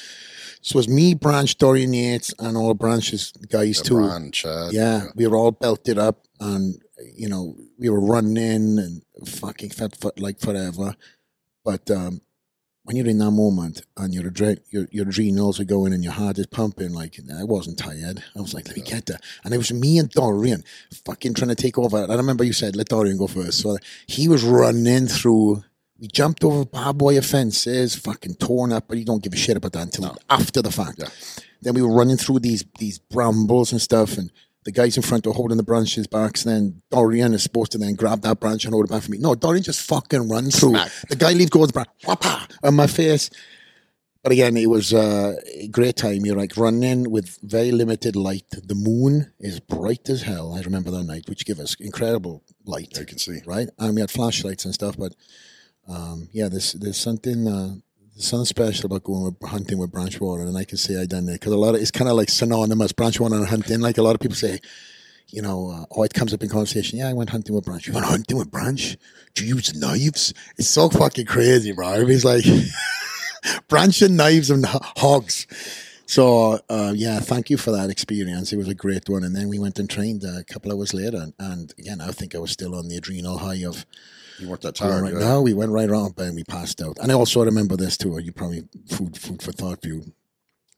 So it was me, Branch, Dorian Yates, and all Branch's guys uh, Yeah, too. Brian, Chad. Yeah, we were all belted up, and you know we were running in and fucking fat foot like forever. But um, when you're in that moment and your adre- your your adrenals are going and your heart is pumping, like I wasn't tired. I was like, let me get there, and it was me and Dorian fucking trying to take over. I remember you said let Dorian go first, so he was running through. We jumped over barbed wire fences, fucking torn up, but you don't give a shit about that until No. after the fact. Yeah. Then we were running through these these brambles and stuff, and the guys in front were holding the branches back. And then Dorian is supposed to then grab that branch and hold it back for me. No, Dorian just fucking runs through. Smack. The guy leaves, goes branch, whapa, on my face. But again, it was uh, a great time. You're like running with very limited light. The moon is bright as hell. I remember that night, which gave us incredible light you can see. right? And we had flashlights and stuff, but um, yeah, there's there's something uh, there's something special about going with, hunting with branch warren, and I can say I done it because a lot of it's kind of like synonymous branch warren and hunting. Like a lot of people say, you know, uh, oh, it comes up in conversation. Yeah, I went hunting with branch. You went hunting with branch? Do you use knives? It's so fucking crazy, bro. Everybody's like branch and knives and hogs. So uh, yeah, thank you for that experience. It was a great one. And then we went and trained a couple hours later, and, and again, I think I was still on the adrenal high of You weren't that tired. right, yeah. no, we went right on, and we passed out. And I also remember this too. You probably food food for thought for you.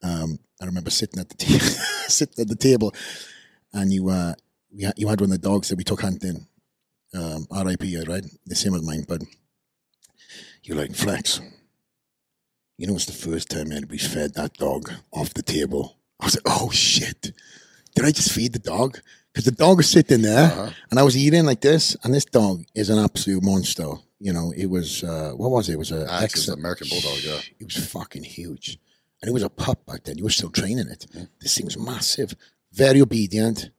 Um, I remember sitting at the ta- sitting at the table, and you uh, we had, you had one of the dogs that we took hunting. Um, R.I.P. Right, the same as mine, but you're like Flex. You know, it's the first time anybody's fed that dog off the table. I was like, oh shit! Did I just feed the dog? Because the dog was sitting there Uh-huh. and I was eating like this, and this dog is an absolute monster. You know, it was uh, what was it? It was an ex- American Bulldog, yeah. It was fucking huge, and it was a pup back then. You were still training it. Yeah. This thing was massive, very obedient.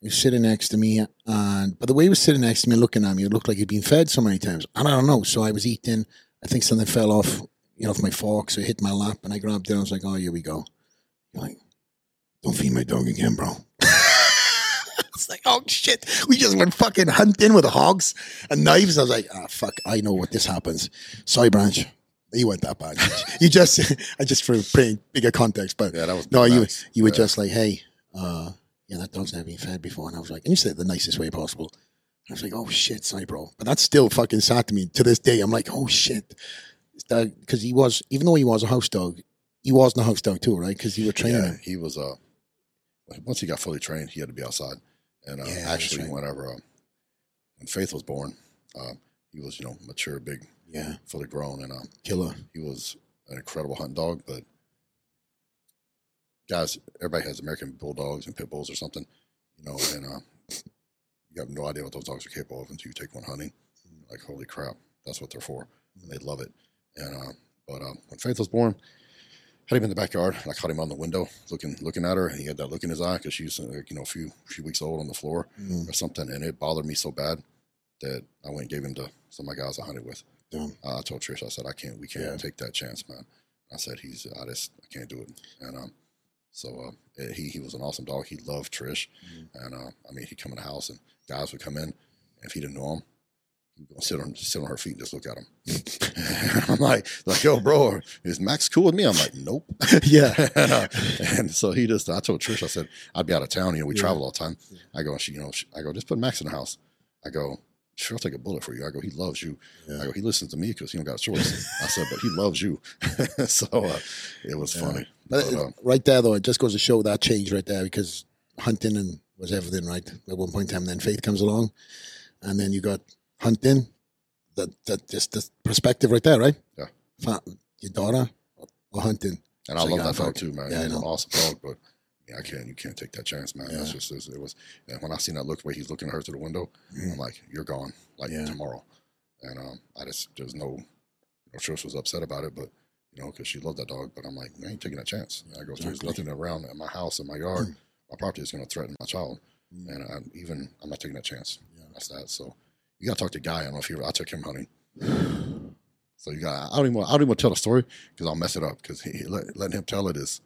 He was sitting next to me, and but the way he was sitting next to me, looking at me, it looked like he'd been fed so many times. And I don't know. So I was eating. I think something fell off, you know, off my fork, so it hit my lap, and I grabbed it. and I was like, "Oh, here we go." You're like, "Don't feed my dog again, bro." It's like, oh shit, we just went fucking hunting with hogs and knives. I was like, ah, fuck, I know what this happens. Sorry, Branch. You went that bad. you just, I just for bigger context, but Yeah, that was no, you nice. you were Yeah. just like, hey, uh, yeah, that dog's never been fed before, and I was like, and you said it the nicest way possible. I was like, oh shit, sorry, bro, but that's still fucking sad to me to this day. I'm like, oh shit, because he was, even though he was a house dog, he wasn't a house dog too, right? Because you were training Yeah, he was. Uh, once he got fully trained, he had to be outside. And uh, Yeah, actually, right. whenever uh, when Faith was born, uh, he was you know mature, big, Yeah, fully grown, and uh, killer. he was an incredible hunting dog. But guys, everybody has American bulldogs and pit bulls or something, you know, and uh, you have no idea what those dogs are capable of until you take one hunting. Like holy crap, that's what they're for. And they love it. And uh, but uh, when Faith was born, had him in the backyard. And I caught him on the window looking looking at her, and he had that look in his eye because she was you know a few few weeks old on the floor Mm, or something, and it bothered me so bad that I went and gave him to some of my guys I hunted with. damn. Uh, I told Trish, I said, I can't, we can't Yeah. take that chance, man. I said, he's, I just, I can't do it. And um, so uh, eh, he he was an awesome dog. He loved Trish, Mm. and uh, I mean, he'd come in the house and guys would come in, and if he didn't know him, he would sit on sit on her feet and just look at him. I'm like, like, yo, bro, is Max cool with me? I'm like, nope. yeah. and, uh, and so he just, I told Trish, I said, I'd be out of town. You know, we Yeah. travel all the time. I go, she, you know, she, I go, just put Max in the house. I go, sure, I'll take a bullet for you. I go, he loves you. Yeah. I go, he listens to me because he don't got a choice. I said, but he loves you. so uh, it was Yeah. funny. But But, uh, right there, though, it just goes to show that change right there because hunting and was everything right at one point in time. Then faith comes along, and then you got hunting. That that just the perspective right there, right? Yeah. Your daughter or hunting. and I So love that dog too, man. Yeah, I He's an know. awesome dog, but yeah, I can't, you can't take that chance, man. That's just, it was, and when I seen that look, where he's looking at her through the window, Mm. I'm like, you're gone, like Yeah. tomorrow. And um, I just, there's no, you know, Trish was upset about it, but you know, because she loved that dog. But I'm like, I ain't taking that chance. I go, there's nothing around at my house, in my yard, Mm. my property is going to threaten my child, Mm. and I'm even I'm not taking that chance. Yeah. That's that. So you got to talk to Guy. I don't know if you. I took him hunting. So you got. I don't even. Want, I don't even want to tell the story because I'll mess it up. Because he, let, letting him tell it is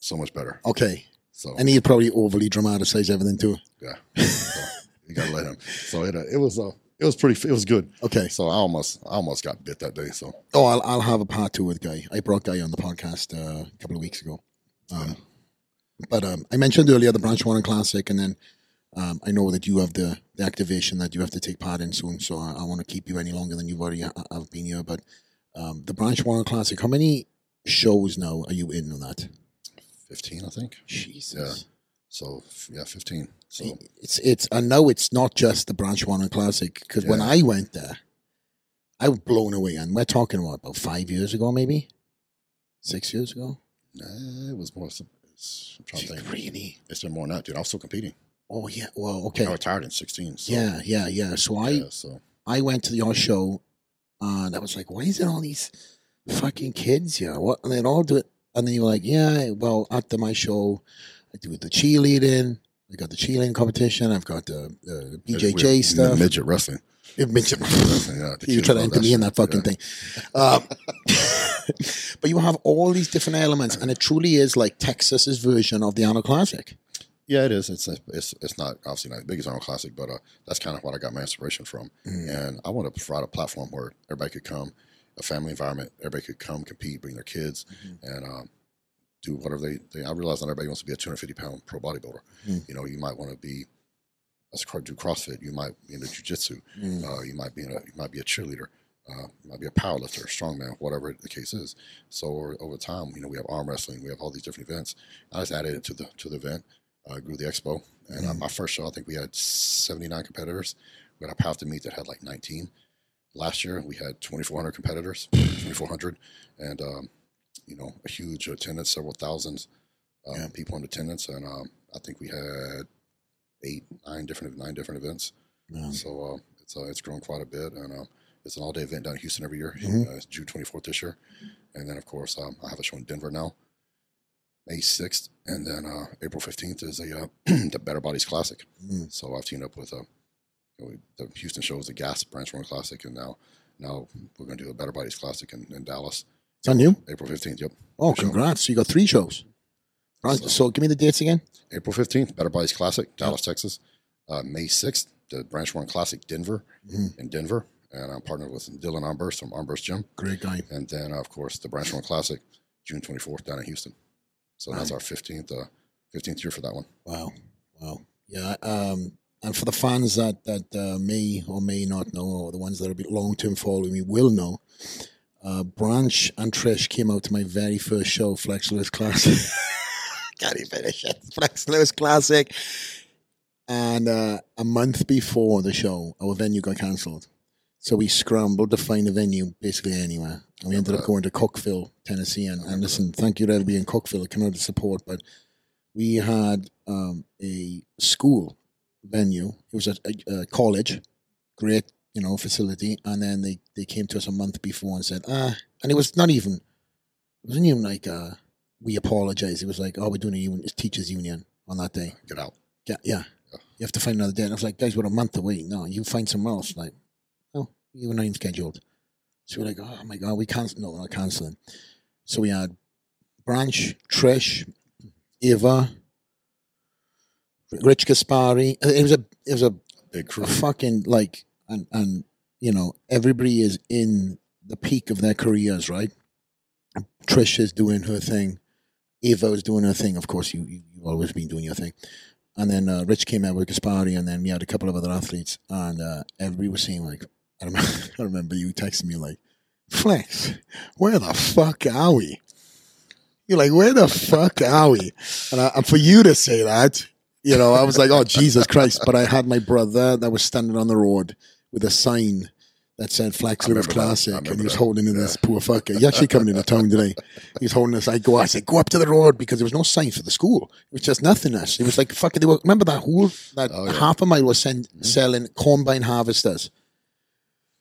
so much better. Okay, So and he'd probably overly dramatize everything too. yeah, so you got to let him. So it. Uh, it was. Uh, it was pretty. It was good. Okay. So I almost. I almost got bit that day. So Oh, I'll I'll have a part two with Guy. I brought Guy on the podcast uh, a couple of weeks ago. Um, But um, I mentioned earlier the Branch Warren Classic, and then um, I know that you have the, the activation that you have to take part in soon. So I, I want to keep you any longer than you've already have been here. But um, the Branch Warren Classic, how many shows now are you in on that? fifteen, I think. Jesus. So yeah, fifteen. So It's it's I know it's not just the Branch Warren Classic because when I went there, I was blown away. And we're talking what about five years ago, maybe six years ago. nah, it was more. It's, I'm trying to think. Really? It's been more than that, dude. I was still competing. Oh yeah. Well, okay. I retired in sixteen. So, Yeah, yeah, yeah. So I yeah, so I went to your show, and I was like, "Why is it all these fucking kids here? What?" And they'd all do it, and then you're like, "Yeah, well, after my show, I do the cheerleading. I got the cheerleading competition. I've got the, the It's BJJ stuff. midget wrestling. It it- Yeah, you try to enter me in that fucking Yeah. thing. Uh, but you have all these different elements, and it truly is like Texas's version of the Arnold Classic. Yeah, it is. It's it's it's not obviously not as big as Arnold Classic, but uh, that's kind of what I got my inspiration from. Mm. And I want to provide a platform where everybody could come, a family environment. Everybody could come, compete, bring their kids, Mm-hmm. and um, do whatever they, they. I realize not everybody wants to be a 250 pound pro bodybuilder. Mm. You know, you might want to be. Let's do CrossFit. You might be into jujitsu. Mm. Uh, you might be in a, you might be a cheerleader. Uh, you might be a powerlifter, a strongman, whatever the case is. So over, over time, you know, we have arm wrestling. We have all these different events. I just added it to the to the event. Uh, grew the expo, and uh, Mm. my first show, I think we had 79 competitors. We had a powerlifting meet that had like 19. Last year, we had 2,400 competitors, 2,400, and um, you know, a huge attendance, several thousands um, Yeah. people in attendance, and um, I think we had eight, nine different nine different events. Yeah. So uh, it's uh, it's grown quite a bit, and uh, it's an all day event down in Houston every year. Mhm. Uh, it's June 24th this year, and then of course um, I have a show in Denver now, May 6th, and then uh, April 15th is a uh, the Better Bodies Classic. Mm. So I've teamed up with uh, you know, the Houston show is the Gasp Branch Warren Classic, and now now we're going to do a Better Bodies Classic in, in Dallas, It's that new? April 15th. Yep, Oh, congrats! So you got three shows. Right. So- So give me the dates again. April 15th, Better Bodies Classic, Dallas, Texas. Uh, May 6th, the Branch Warren Classic, Denver, Mhm. in Denver. And I'm partnered with Dylan Armbrust from Armbrust Gym. Great guy. And then, of course, the Branch Warren Classic, June 24th, down in Houston. So that's our 15th, uh, 15th year for that one. Wow, wow, yeah. Um, and for the fans that that uh, may or may not know, or the ones that are a bit long term following me will know, uh, Branch and Trish came out to my very first show, Flex Lewis Classic. Can't even finish it. Flex Lewis Classic. And uh, a month before the show, our venue got cancelled. So we scrambled to find a venue basically anywhere. And we ended up going to Cookeville, Tennessee. And, and listen, thank you to everybody in Cookeville out to support. But we had um, a school venue. It was a, a, a college, great, you know, facility. And then they, they came to us a month before and said, ah, and it was not even, it wasn't even like, uh, we apologize. It was like, oh, we're doing a union, teachers union on that day. Get out. Yeah, yeah. Yeah. You have to find another day. And I was like, guys, we're a month away. No, you find somewhere else. Like, you were not even scheduled. So we're like, oh my God, we can't, no, we're not canceling. So we had Branch, Trish, Eva, Rich Gaspari. It was a, it was a, Big crew. a fucking like, and, and, you know, everybody is in the peak of their careers, right? Trish is doing her thing. Eva is doing her thing. Of course, you, you, you've always been doing your thing. And then uh, Rich came out with Gaspari, and then we had a couple of other athletes, and uh, everybody was saying like, I remember, I remember you texting me like, Flex, where the fuck are we? You're like, where the fuck are we? And, I, and for you to say that, you know, I was like, oh Jesus Christ! But I had my brother that was standing on the road with a sign that said Flex Lewis remember that. I Classic, and he was that. holding in this poor fucker. He's actually coming into town today. He's holding this. I go, I said, go up to the road because there was no sign for the school. It was just nothingness. It was like fucking. They were, remember that whole that Oh, yeah. half a mile was send, mm-hmm. selling combine harvesters.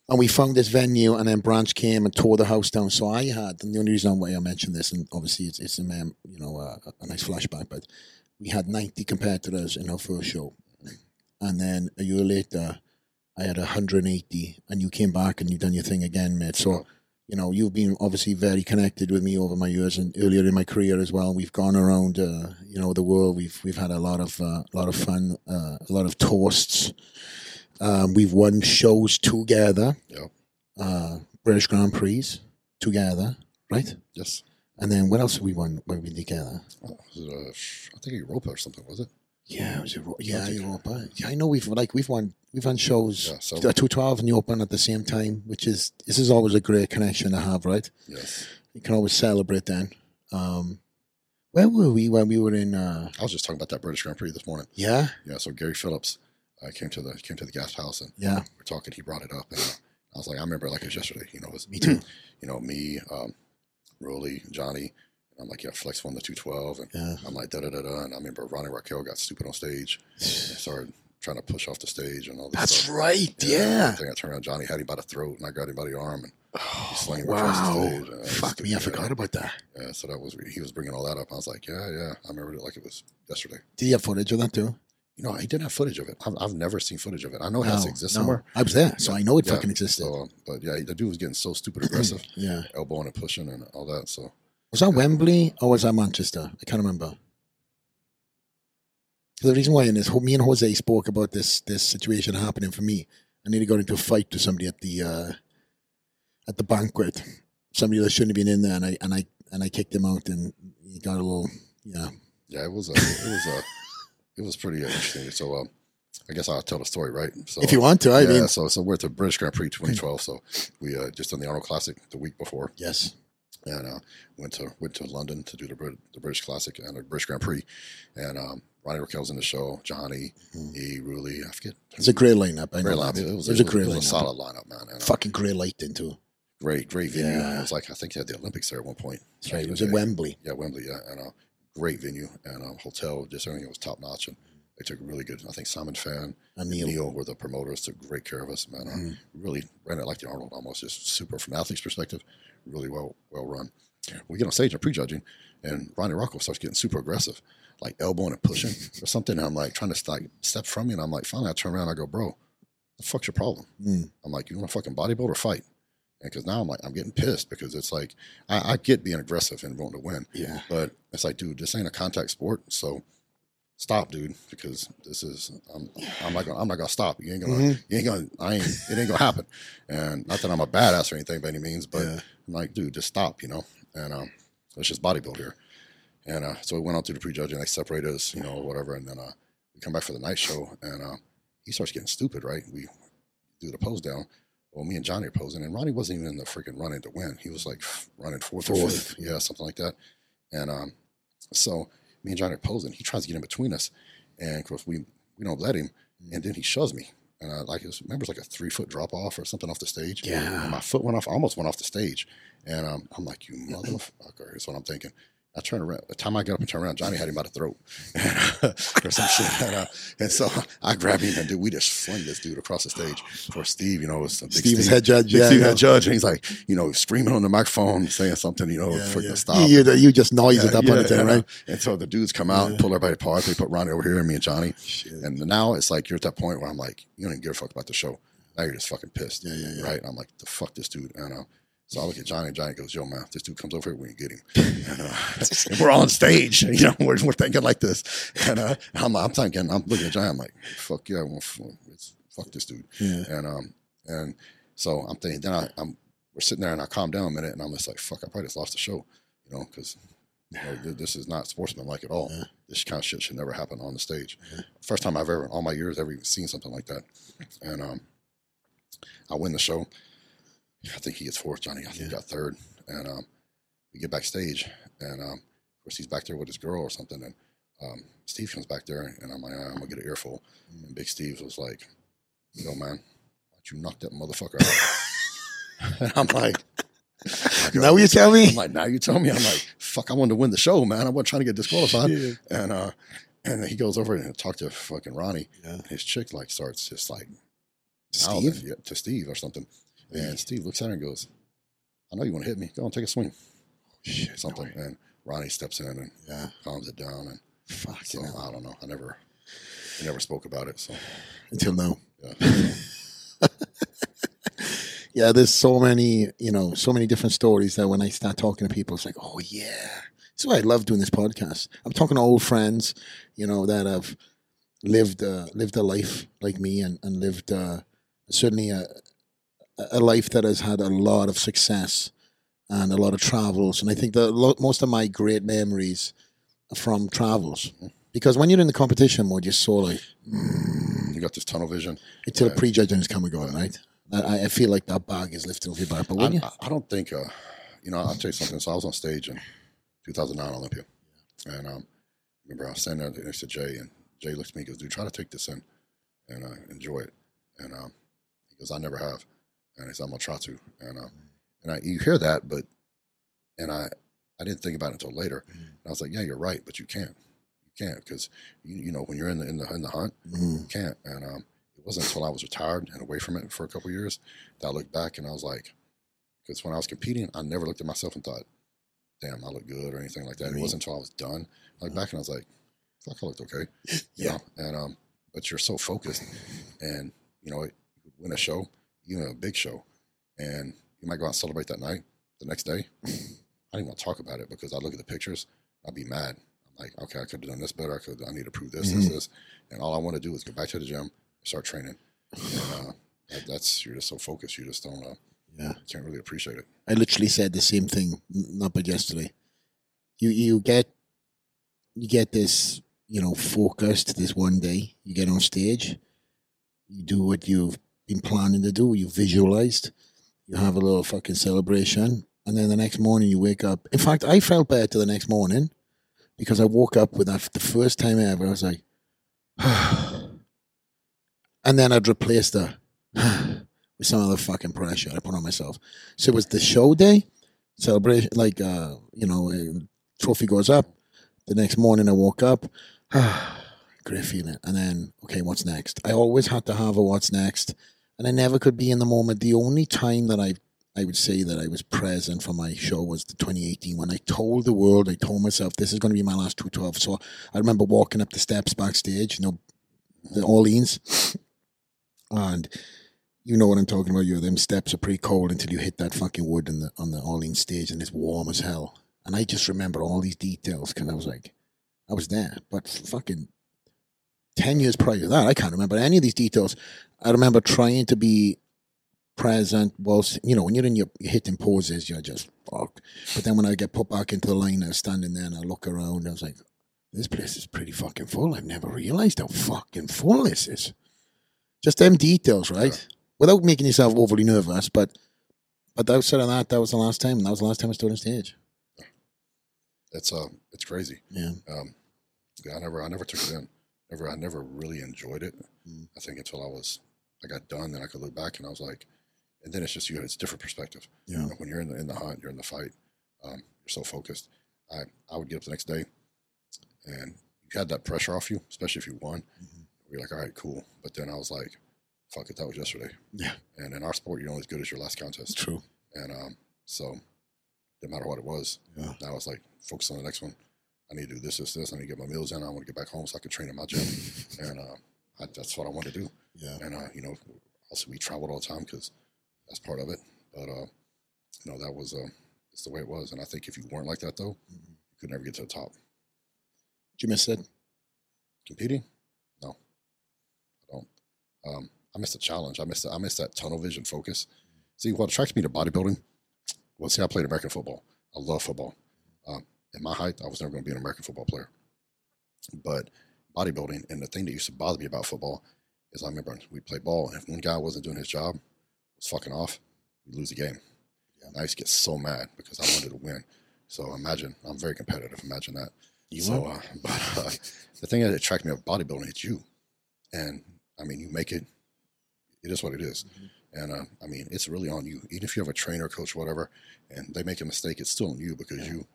And we found this venue, and then Branch came and tore the house down. So I had, and the only reason why I mentioned this, and obviously it's, it's a um, you know uh, a nice flashback, but we had ninety competitors in our first show, and then a year later, I had hundred and eighty, and you came back and you done your thing again, mate. So you know you've been obviously very connected with me over my years, and earlier in my career as well. We've gone around, uh, you know, the world. We've we've had a lot of uh, a lot of fun, uh, a lot of toasts. Um, we've won shows together, Yep. uh, British Grand Prix together, right? Yes. And then what else have we won when we together? Oh, was it, uh, I think Europa or something, was it? Yeah, it was Euro- yeah, Europa. Yeah, I know we've like we've won we've won shows Yeah, so- two twelve and the Open at the same time, which is this is always a great connection to have, right? Yes. You can always celebrate then. Um, where were we when we were in? Uh, I was just talking about that British Grand Prix this morning. yeah, Yeah, so Gary Phillips uh, came to the came to the guest house and yeah, we're talking. He brought it up, and uh, I was like, I remember like it was yesterday. You know, it was me too. you know me, um, Roelly, Johnny. And I'm like, yeah, Flex won the 212, and Yeah, I'm like, da da da da. And I remember Ronnie Rockel got stupid on stage and started trying to push off the stage and all this that's stuff. right. I Yeah. think I turned around. Johnny had him by the throat, and I grabbed him by the arm, and Oh, slung him across the stage. Was Fuck me, I yeah, forgot about that. Yeah, so that was he was bringing all that up. I was like, yeah, yeah, I remember it like it was yesterday. Did you have footage of that too? You know, he didn't have footage of it. I've, I've never seen footage of it. I know it has to No, exist no. somewhere. I was there, so I know it Yeah. fucking existed. So, um, but yeah, the dude was getting so stupid aggressive, yeah. elbowing and pushing and all that. So Was that Wembley or was that Manchester? I can't remember. The reason why in this, me and Jose spoke about this this situation happening for me. I nearly got into a fight with somebody at the uh, at the banquet. Somebody that shouldn't have been in there, and I and I and I kicked him out, and he got a little yeah. yeah, it was a, it was a, it was pretty interesting. So um, I guess I'll tell the story, right? So if you want to, I yeah, mean, so so we're at the British Grand Prix 2012. So we uh, just done the Arnold Classic the week before, yes, and uh, went to went to London to do the Brit- the British Classic and the British Grand Prix, and um, Ronnie Rockel's in the show, Johnny, Mhm. E, Roelly, I forget. it's a great lineup. I great lineup. that. It was, it was a great it was lineup. a solid lineup, man. And, uh, Fucking great lighting too. great, great venue. Yeah. It was like I think they had the Olympics there at one point. That's right. It was in at. Wembley. Yeah, Wembley. Yeah, and a great venue and hotel. Just everything was top notch, and they took really good. I think Simon Fan, And Neil, Neil. were the promoters. Took great care of us, man. Uh, Mhm. Really ran it like the Arnold, almost just super from an athlete's perspective. Really well, well run. We get on stage and prejudging, and Ronnie Rockel starts getting super aggressive, like elbowing and pushing or something. And I'm like trying to like step from me, and I'm like, finally, I turn around, I go, bro, the fuck's your problem? Mm. I'm like, you want to fucking bodybuild or fight? Because now I'm like, I'm getting pissed because it's like, I, I get being aggressive and wanting to win, Yeah. but it's like, dude, this ain't a contact sport, so stop, dude, because this is, I'm, I'm not gonna, I'm not gonna stop. You ain't gonna, Mhm. you ain't gonna, I ain't, it ain't gonna happen. And not that I'm a badass or anything by any means, but Yeah. I'm like, dude, just stop, you know. And um, let's just bodybuild here. And uh, so we went on through the prejudging, they separated us, you know, whatever, and then uh, we come back for the night show, and uh, he starts getting stupid, right? We do the pose down. Well, me and Johnny are posing, and Ronnie wasn't even in the freaking running to win. He was like running fourth, or Fourth. fifth, yeah, something like that. And um, so me and Johnny are posing. He tries to get in between us, and of course we we don't let him. And then he shoves me, and I like it was, remember it was like a three foot drop off or something off the stage. Yeah. and my foot went off, almost went off the stage, and um, I'm like, you motherfucker. Is what I'm thinking. I turned around. The time I got up and turned around, Johnny had him by the throat or some shit. And, uh, and so I grabbed him and dude, we just flung this dude across the stage. For Steve, you know, was Steve was Steve, head judge. big Yeah. Steve yeah. head judge, and he's like, you know, screaming on the microphone, saying something, you know, Yeah, freaking yeah. stop. You, you just noise at that point in time, right? uh, And so the dudes come out and pull everybody apart. They put Ronnie over here and me and Johnny. And now it's like you're at that point where I'm like, you don't even give a fuck about the show. Now you're just fucking pissed. Yeah, yeah, yeah. Right? And I'm like, the fuck this dude. And uh, so I look at Johnny and Johnny goes, yo, man, this dude comes over here when you get him. And, uh, and we're on stage. You know, we're, we're thinking like this. And uh, I'm, I'm thinking, I'm looking at Johnny. I'm like, fuck yeah, well, fuck this dude. Yeah. And um, and so I'm thinking, then I, I'm we're sitting there and I calm down a minute and I'm just like, fuck, I probably just lost the show, you know, because you know, th- this is not sportsmanlike at all. Yeah. This kind of shit should never happen on the stage. First time I've ever, in all my years, ever even seen something like that. And um, I win the show. I think he gets fourth. Johnny, I think, Yeah. got third. And um, we get backstage, and um, of course he's back there with his girl or something. And um, Steve comes back there, and I'm like, I'm gonna get an earful. And Big Steve was like, "Yo, man, why'd you knock that motherfucker out?" and I'm like, Now you tell me. I'm like, now you tell me. I'm like, fuck, I wanted to win the show, man. I wasn't trying to get disqualified. And uh, and then he goes over and talk to fucking Ronnie. Yeah. His chick like starts just like Steve? to Steve or something. And Steve looks at her and goes, "I know you want to hit me. Go and take a swing." Shit, Something. no and Ronnie steps in and Yeah. calms it down. And Fuck so. I don't know. I never, I never spoke about it. So Until now. yeah. Yeah, there's so many, you know, so many different stories that when I start talking to people, it's like, oh yeah. That's why I love doing this podcast. I'm talking to old friends, you know, that have lived uh, lived a life like me and, and lived uh, certainly a, a life that has had a lot of success and a lot of travels. And I think that lo- most of my great memories are from travels. Because when you're in the competition mode, you're so like, you got this tunnel vision. until the Right. prejudging is coming going, right? I, I feel like that bag is lifted off your back. But when I, you, I- I don't think, uh, you know, I'll tell you something. So I was on stage in 2009 Olympia. And um, remember, I was standing there next to Jay, and Jay looks at me and goes, dude, try to take this in and uh, enjoy it. And um, he goes, I never have. And I said, I'm going to try to. And, um, and I, you hear that, but, and I, I didn't think about it until later. Mhm. And I was like, yeah, you're right, but you can't. You can't because, you, you know, when you're in the, in the, in the hunt, Mm. you can't. And um, it wasn't until I was retired and away from it for a couple of years that I looked back and I was like, because when I was competing, I never looked at myself and thought, damn, I look good or anything like that. It wasn't until I was done. I looked back and I was like, fuck, I looked okay. You Yeah. know? And um, but you're so focused, and you know, you win a show, even a big show, and you might go out and celebrate that night. The next day, I didn't want to talk about it because I look at the pictures, I'd be mad. I'm like, okay, I could have done this better. I could. I need to prove this, this, Mhm. this, and all I want to do is go back to the gym, start training. And, uh, that, that's you're just so focused, you just don't, uh, Yeah. can't really appreciate it. I literally said the same thing, not but yesterday. You you get you get this, you know, focused this one day. You get on stage, you do what you've been planning to do, you visualized, you have a little fucking celebration, and then the next morning you wake up. In fact, I felt better the next morning because I woke up with that the first time ever. I was like, and then I'd replace that with some other fucking pressure I put on myself. So it was the show day celebration, like uh, you know, trophy goes up. The next morning I woke up, great feeling, and then okay, what's next? I always had to have a what's next, and I never could be in the moment. The only time that I I would say that I was present for my show was the 2018 when I told the world, I told myself this is going to be my last 212. So I remember walking up the steps backstage, you know, the Orleans, and you know what I'm talking about. You them steps are pretty cold until you hit that fucking wood on the on the Orleans stage, and it's warm as hell. And I just remember all these details because I was like, I was there, but fucking ten years prior to that, I can't remember any of these details. I remember trying to be present whilst you know when you're in your hitting poses, you're just fuck. But then when I get put back into the line, I was standing there and I look around. I was like, this place is pretty fucking full. I've never realized how fucking full this is. Just them details, right? Without making yourself overly nervous, but but outside of that, that was the last time, that was the last time I stood on stage. It's uh, it's crazy. Yeah, Um, yeah, I never, I never took it in. Never, I never really enjoyed it. Mm. I think until I was, I got done, then I could look back and I was like, and then it's just you. It's a different perspective. yeah, You know, when you're in the in the hunt, you're in the fight. Um, you're so focused. I I would get up the next day, and you had that pressure off you, especially if you won. Mhm. You're like, all right, cool. But then I was like, fuck it, that was yesterday. Yeah. And in our sport, you're only as good as your last contest. true. And um, so, no matter what it was, Yeah. now it's like focus on the next one. I need to do this, this, this. I need to get my meals in. I want to get back home so I can train in my gym. and uh, I, that's what I want to do. Yeah, And uh, you know, also we traveled all the time because that's part of it. But uh, you know, that was uh, it's the way it was. And I think if you weren't like that though, Mhm. you could never get to the top. Did you miss it? Competing? No, I don't. Um, I missed the challenge. I missed, the, I miss that tunnel vision focus. See, what attracted me to bodybuilding? Well, see, I played American football. I love football. Um, at my height, I was never going to be an American football player. But bodybuilding, and the thing that used to bother me about football is I remember we played ball, and if one guy wasn't doing his job, was fucking off, we lose the game. And I used to get so mad because I wanted to win. So imagine, I'm very competitive. Imagine that. You so, uh, but uh, the thing that attracted me about bodybuilding is you. And I mean, you make it, it is what it is. And uh, I mean, it's really on you. Even if you have a trainer, coach, whatever, and they make a mistake, it's still on you because Yeah. you,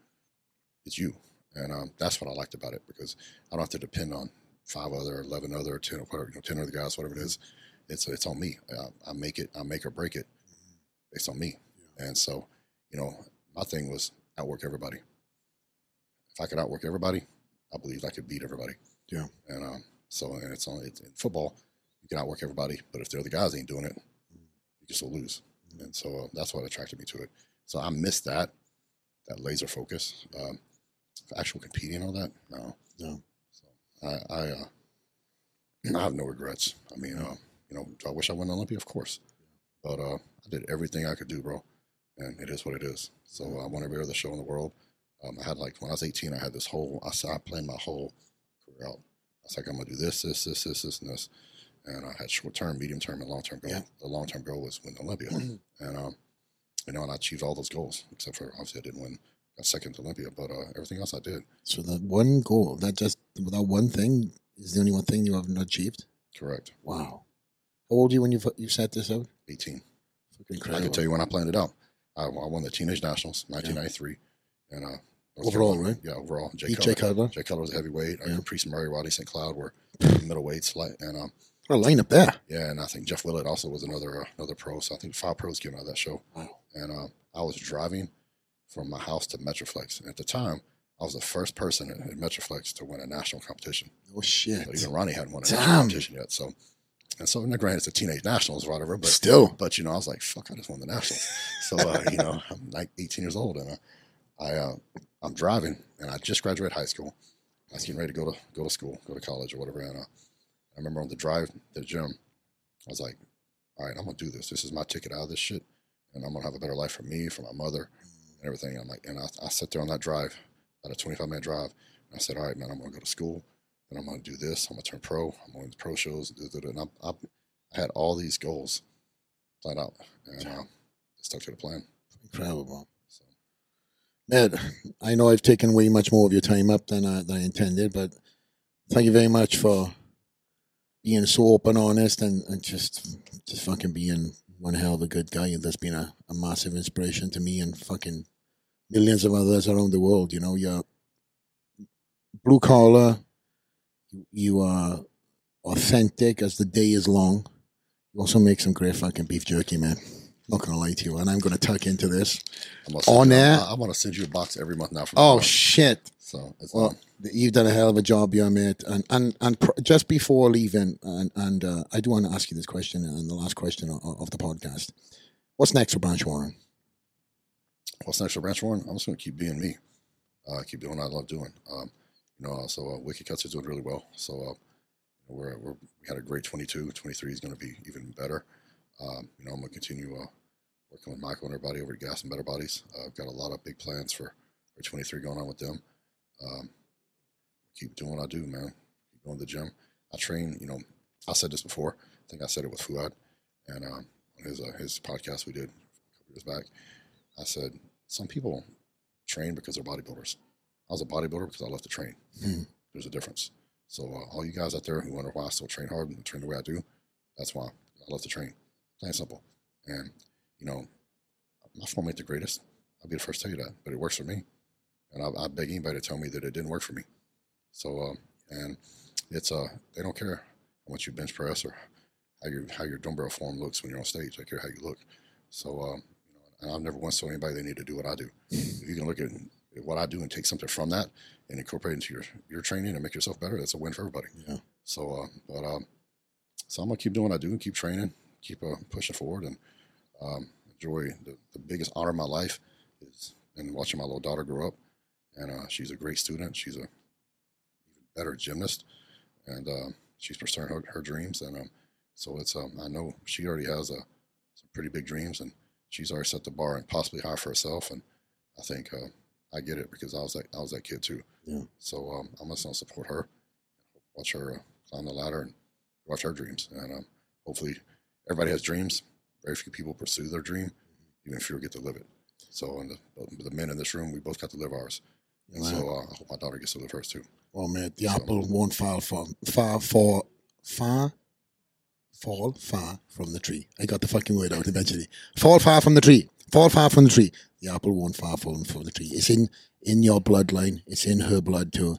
it's you. And um, that's what I liked about it because I don't have to depend on five other, eleven other, ten or whatever, you know, ten other guys, whatever it is. It's it's on me. Uh, I make it. I make or break it based on me. And so, you know, my thing was outwork everybody. If I could outwork everybody, I believe I could beat everybody. Yeah. And um, so, and it's on it's in football. You can outwork everybody, but if they're the other guys ain't doing it, you can still lose. And so uh, that's what attracted me to it. So I missed that, that laser focus. Um, actual competing and all that, no, No. So I, I, uh, I have no regrets. I mean, uh, you know, do I wish I won Olympia? Of course, but uh, I did everything I could do, bro, and it is what it is. So I won every other show in the world. Um, I had like when I was 18, I had this whole. I I planned my whole career out. I was like, I'm gonna do this, this, this, this, this, and this. And I had short term, medium term, and long term goal. Yeah. The long term goal was win Olympia, and um, you know, and I achieved all those goals except for obviously I didn't win. Got second to Olympia, but uh, everything else I did. So that one goal, that just that one thing is the only one thing you haven't achieved. Correct. Wow. How old are you when you you set this out? 18. Fucking I can tell you when I planned it out. I, I won the Teenage Nationals, 1993, and uh, Overall, Carolina- right? Yeah, overall. Jay Beat Cutler. Jay Cutler. Jay Cutler was a heavyweight. Yeah. Uh, Priest Murray, Rodney St. Cloud were middleweights, and um, What a lineup there. yeah, and I think Jeff Willett also was another uh, another pro. So I think five pros came out of that show. Wow. And uh, I was driving from my house to Metroflex. And at the time, I was the first person in, in Metroflex to win a national competition. Oh shit! So even Ronnie hadn't won a Damn. national competition yet. So, and so, now granted, it's a teenage nationals or whatever, but Still, but you know, I was like, fuck, I just won the nationals. So uh, you know, I'm like 18 years old, and uh, I uh, I'm driving, and I just graduated high school. I was getting ready to go to go to school, go to college or whatever. And uh, I remember on the drive to the gym, I was like, all right, I'm gonna do this. This is my ticket out of this shit, and I'm gonna have a better life for me, for my mother, and everything. And I'm like, and I, I sat there on that drive, about a 25 minute drive. And I said, all right, man, I'm gonna go to school, and I'm gonna do this. I'm gonna turn pro. I'm going to pro shows. And I, I, I had all these goals planned out, and uh, stuck to the plan. incredible. So Ed, I know I've taken way much more of your time up than I, than I intended, but thank you very much for being so open, honest, and, and just just fucking being one hell of a good guy. and That's been a, a massive inspiration to me and fucking millions of others around the world. You know, you're blue collar, you, you are authentic as the day is long. You also make some great fucking beef jerky, man. Not gonna lie to you, and I'm gonna tuck into this. I'm gonna send On you, air? I, I want to send you a box every month now. From Oh on. shit! So it's Well, on. you've done a hell of a job, yeah, mate. And and and pr- just before leaving, and and uh, I do want to ask you this question, and the last question of, of the podcast: What's next for Branch Warren? what's next for Branch Warren? I'm just going to keep being me. Uh, keep doing what I love doing. Um, you know, uh, so uh, Wicked Cuts is doing really well. So uh, we're, we're we had a great 22. 23 is going to be even better. Um, you know, I'm going to continue uh, working with Michael and everybody over at Gasp and Better Bodies. Uh, I've got a lot of big plans for for 23 going on with them. Um, keep doing what I do, man. Keep going to the gym. I train. You know, I said this before. I think I said it with Fouad, and um, on his uh, his podcast we did a couple years back. I said some people train because they're bodybuilders. I was a bodybuilder because I love to train. Hmm. There's a difference. So uh, all you guys out there who wonder why I still train hard and train the way I do, that's why I love to train. Plain and simple. And you know, my form ain't the greatest. I'll be the first to tell you that, but it works for me. And I, I beg anybody to tell me that it didn't work for me. So uh, and it's uh they don't care how much you bench press or how your how your dumbbell form looks when you're on stage. They care how you look. So um, you know, and I've never once told anybody they need to do what I do. If you can look at what I do and take something from that and incorporate it into your your training and make yourself better, that's a win for everybody. Yeah. So, uh, but um, so I'm gonna keep doing what I do and keep training, keep uh, pushing forward, and um, enjoy the, the biggest honor of my life is in watching my little daughter grow up, and uh, she's a great student. She's a even better gymnast, and uh, she's pursuing her, her dreams, and um, so it's um, I know she already has uh, some pretty big dreams, and she's already set the bar and possibly high for herself, and I think uh, I get it because I was that I was that kid too. Yeah. So um, I'm just gonna support her, watch her uh, climb the ladder, and watch her dreams. And um, hopefully, everybody has dreams. Very few people pursue their dream, even fewer get to live it. So, and the, the men in this room, we both got to live ours. And so, uh, I hope my daughter gets to the first too. Well, man, the So- apple won't fall far, far, far, far, fall far from the tree. I got the fucking word out eventually. Fall far from the tree. Fall far from the tree. The apple won't fall from, from the tree. It's in in your bloodline. It's in her blood too.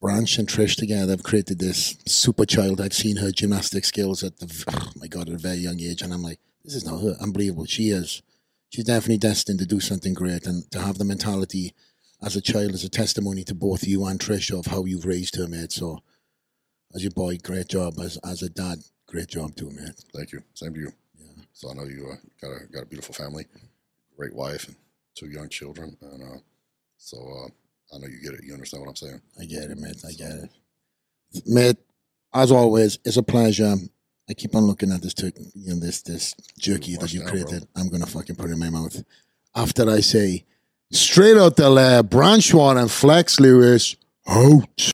Branch and Trish together have created this super child. I've seen her gymnastic skills at the oh my god at a very young age, and I'm like, this is not her. Unbelievable. She is. She's definitely destined to do something great, and to have the mentality as a child is a testimony to both you and Trish of how you've raised her, mate. So, as your boy, great job. As as a dad, great job too, mate. Thank you. Same to you. Yeah. So I know you uh, got a got a beautiful family, great wife, and two young children. And uh, so uh, I know you get it. You understand what I'm saying. I get it, mate. I get it, mate. As always, it's a pleasure. I keep on looking at this, tur- you know, this this jerky that you created. I'm gonna fucking put it in my mouth after I say, straight out the Lair, Branch Warren and Flex Lewis out.